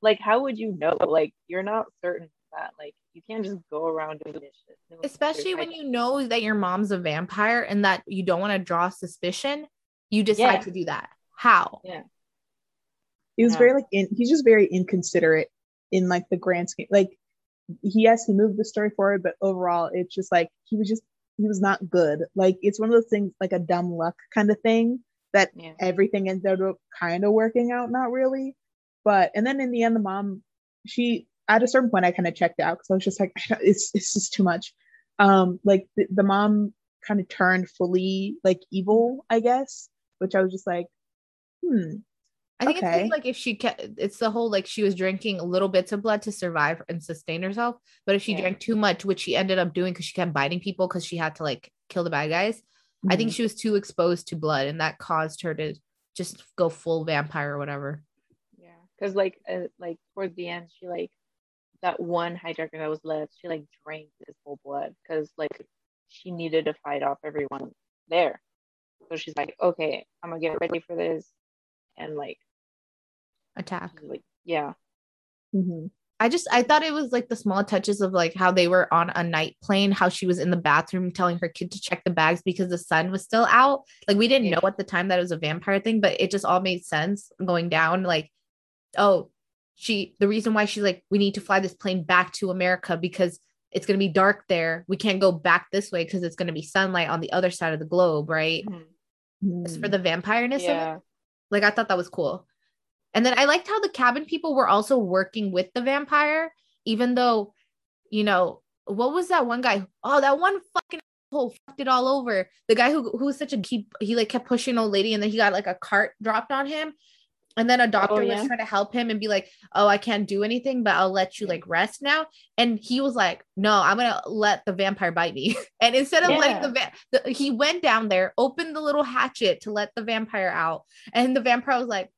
Like how would you know? Like you're not certain that. Like you can't just go around doing this shit. Especially when you know that your mom's a vampire and that you don't want to draw suspicion, you decide Yeah. to do that. How? Yeah. He was Yeah. very like in, he's just very inconsiderate in like the grand scheme. Like he has to move the story forward, but overall it's just like he was just he was not good. Like it's one of those things like a dumb luck kind of thing that Yeah. everything ended up kind of working out, not really. But and then in the end, the mom, she at a certain point I kind of checked out because I was just like, it's it's just too much. Um, like the, the mom kind of turned fully like evil, I guess, which I was just like, hmm, I think it's Okay. like if she kept, it's the whole like she was drinking little bits of blood to survive and sustain herself. But if she Yeah. drank too much, which she ended up doing because she kept biting people because she had to like kill the bad guys, I think mhm. she was too exposed to blood and that caused her to just go full vampire or whatever. Yeah, because like uh, like towards the end, she like that one hijacker that was left. She like drank his whole blood because like she needed to fight off everyone there. So she's like, okay, I'm gonna get ready for this, and like Attack. like yeah, Mhm. I just I thought it was like the small touches of like how they were on a night plane, how she was in the bathroom telling her kid to check the bags because the sun was still out. Like we didn't Yeah. know at the time that it was a vampire thing, but it just all made sense going down. Like, oh, she the reason why she's like, we need to fly this plane back to America because it's gonna be dark there. We can't go back this way because it's gonna be sunlight on the other side of the globe, right? It's for the vampireness of it. yeah, Like I thought that was cool. And then I liked how the cabin people were also working with the vampire, even though, you know, what was that one guy? Oh, that one fucking hole fucked it all over. The guy who who was such a he he like kept pushing old lady and then he got like a cart dropped on him. And then a oh, doctor yeah. was trying to help him and be like, Oh, I can't do anything, but I'll let you like rest now. And he was like, No, I'm gonna let the vampire bite me. and instead of letting the, va- the he went down there, opened the little hatchet to let the vampire out. And the vampire was like,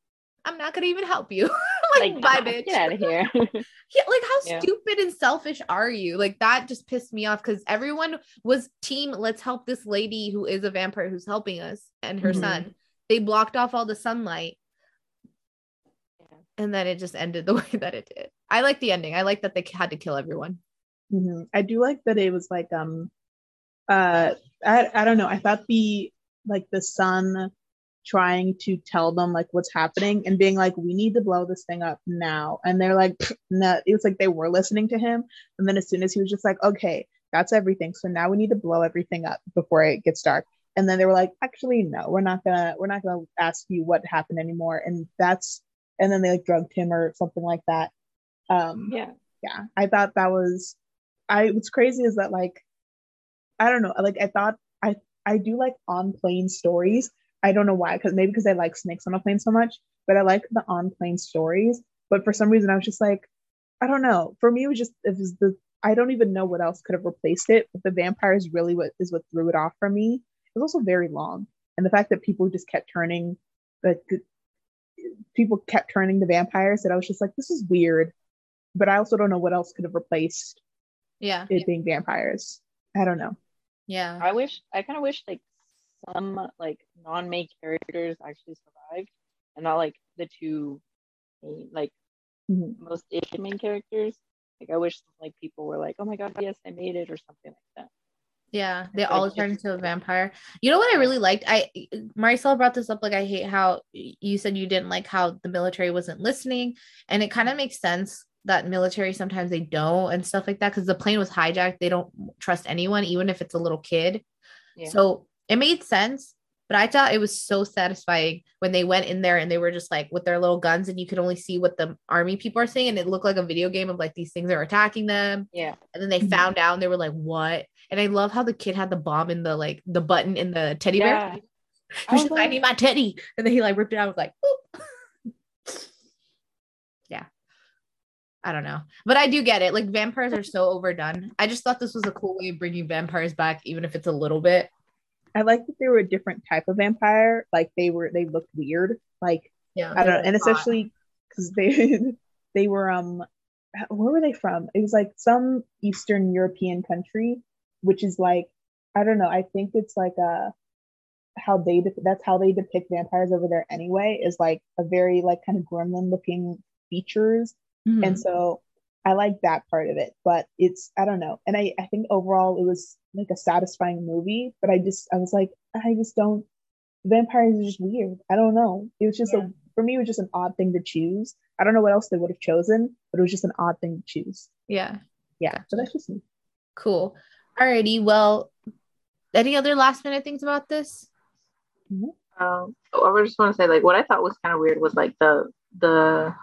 I'm not gonna even help you. like, bye, nah, bitch. get out of here. Yeah, like how Yeah. stupid and selfish are you? Like that just pissed me off because everyone was team. Let's help this lady who is a vampire who's helping us and her Mhm. son. They blocked off all the sunlight, Yeah. and then it just ended the way that it did. I like the ending. I like that they had to kill everyone. Mhm. I do like that it was like um uh I I don't know. I thought the like the son trying to tell them like what's happening and being like we need to blow this thing up now. And they're like "Pfft, no. It was like they were listening to him. And then as soon as he was just like okay that's everything. So now we need to blow everything up before it gets dark. And then they were like actually no we're not gonna we're not gonna ask you what happened anymore. And that's and then they like drugged him or something like that. Um yeah, yeah i thought that was i what's crazy is that like i don't know like i thought i i do like on plane stories i don't know why because maybe because i like snakes on a plane so much but i like the on plane stories. But for some reason i was just like i don't know. For me it was just it was the i don't even know what else could have replaced it but the vampire is really what is what threw it off for me. It was also very long and the fact that people just kept turning like people kept turning the vampires that i was just like this is weird but I also don't know what else could have replaced Yeah, it being vampires. I don't know. yeah, I wish I kind of wish like some like non-main characters actually survived, and not like the two main, like Mhm. most ish main characters. Like I wish like people were like, oh my god, yes, I made it or something like that. yeah. They all turned into a vampire. You know what I really liked? I Maricela brought this up. Like I hate how you said you didn't like how the military wasn't listening, and it kind of makes sense that military sometimes they don't and stuff like that because the plane was hijacked. They don't trust anyone, even if it's a little kid. Yeah. So it made sense. But I thought it was so satisfying when they went in there and they were just like with their little guns and you could only see what the army people are saying and it looked like a video game of like these things are attacking them. Yeah. And then they Mhm. found out and they were like, "What?" And I love how the kid had the bomb in the like the button in the teddy bear. Yeah. He was like, I need my teddy. And then he like ripped it out. and was like, Boop. yeah. I don't know. But I do get it. Like vampires are so overdone. I just thought this was a cool way of bringing vampires back, even if it's a little bit. I like that they were a different type of vampire. Like they were, they looked weird. Like Yeah. I don't know, and especially because they they were um, where were they from? It was like some Eastern European country, which is like I don't know. I think it's like a how they that's how they depict vampires over there anyway. Is like a very like kind of gremlin looking features Mhm. and so I like that part of it, but it's I don't know. And I I think overall it was like a satisfying movie, but I just I was like I just don't vampires are just weird. I don't know. It was just Yeah. a for me it was just an odd thing to choose. I don't know what else they would have chosen, but it was just an odd thing to choose. yeah. Yeah, so that's just me. Cool. Alrighty. Well, any other last minute things about this? Um, I just want to say, like, what I thought was kind of weird was like the the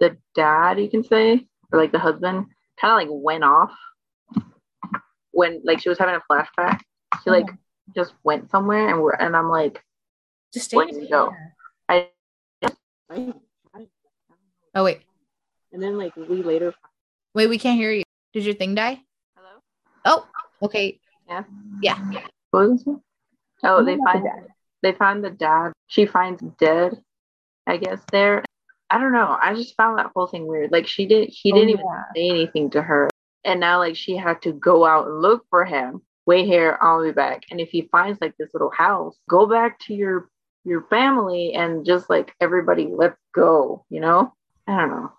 the dad, you can say, or like the husband, kind of like went off when like she was having a flashback. she like mm-hmm. just went somewhere, and we're and I'm like, Just Where stay did he go? I, Oh wait. and then like we later. Wait, we can't hear you. Did your thing die? Hello. Oh, okay. yeah Yeah. was this? Oh, they Not the find dad. they find the dad. She finds dead. I guess there. I don't know. I just found that whole thing weird. Like she did. He Oh, didn't even say anything to her, and now like she had to go out and look for him. Wait here, I'll be back. And if he finds like this little house, go back to your your family and just like everybody, let's go. You know? I don't know.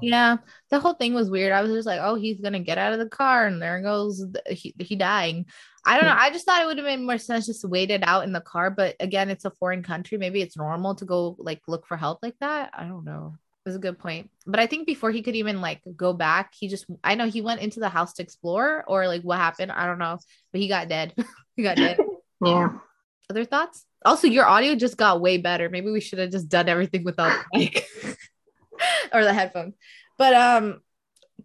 Yeah, the whole thing was weird. I was just like, oh, he's gonna get out of the car, and there goes the, he, he dying. I don't know. Hmm. I just thought it would have made more sense just to wait it out in the car. But again, it's a foreign country. Maybe it's normal to go like look for help like that. I don't know. It was a good point. But I think before he could even like go back, he just I know he went into the house to explore or like what happened. I don't know. But he got dead. he got dead. Yeah. Other thoughts? Also, your audio just got way better. Maybe we should have just done everything without the mic or the headphones. But um,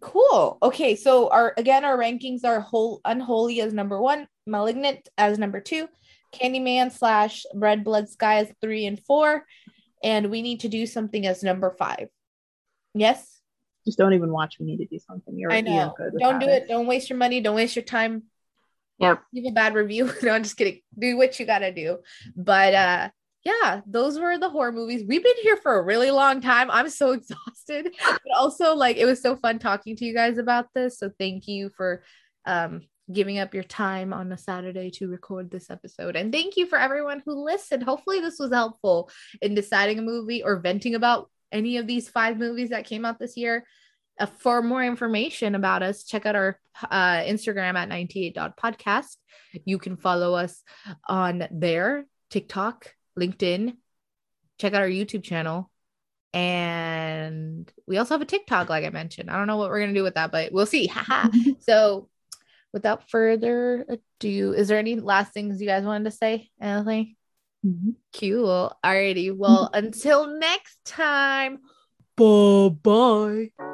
cool. Okay, so our again our rankings are whole unholy as number one, malignant as number two, Candyman slash Red Blood Sky as three and four, and we need to do something as number five. Yes, Just don't even watch. We need to do something. You're, I you're know. good Don't do that. it. Don't waste your money. Don't waste your time. Yep. Leave a bad review. no, I'm just kidding. Do what you gotta do. But uh yeah, those were the horror movies. We've been here for a really long time. I'm so exhausted. But also like it was so fun talking to you guys about this. So thank you for um giving up your time on a Saturday to record this episode. And thank you for everyone who listened. Hopefully this was helpful in deciding a movie or venting about any of these five movies that came out this year. Uh, for more information about us, check out our uh, Instagram at 98.podcast. You can follow us on there, TikTok, LinkedIn. Check out our YouTube channel. And we also have a TikTok, like I mentioned. I don't know what we're going to do with that, but we'll see. So, without further ado, is there any last things you guys wanted to say? Anything? Mhm. Cool. Alrighty. Well, until next time. Bye bye.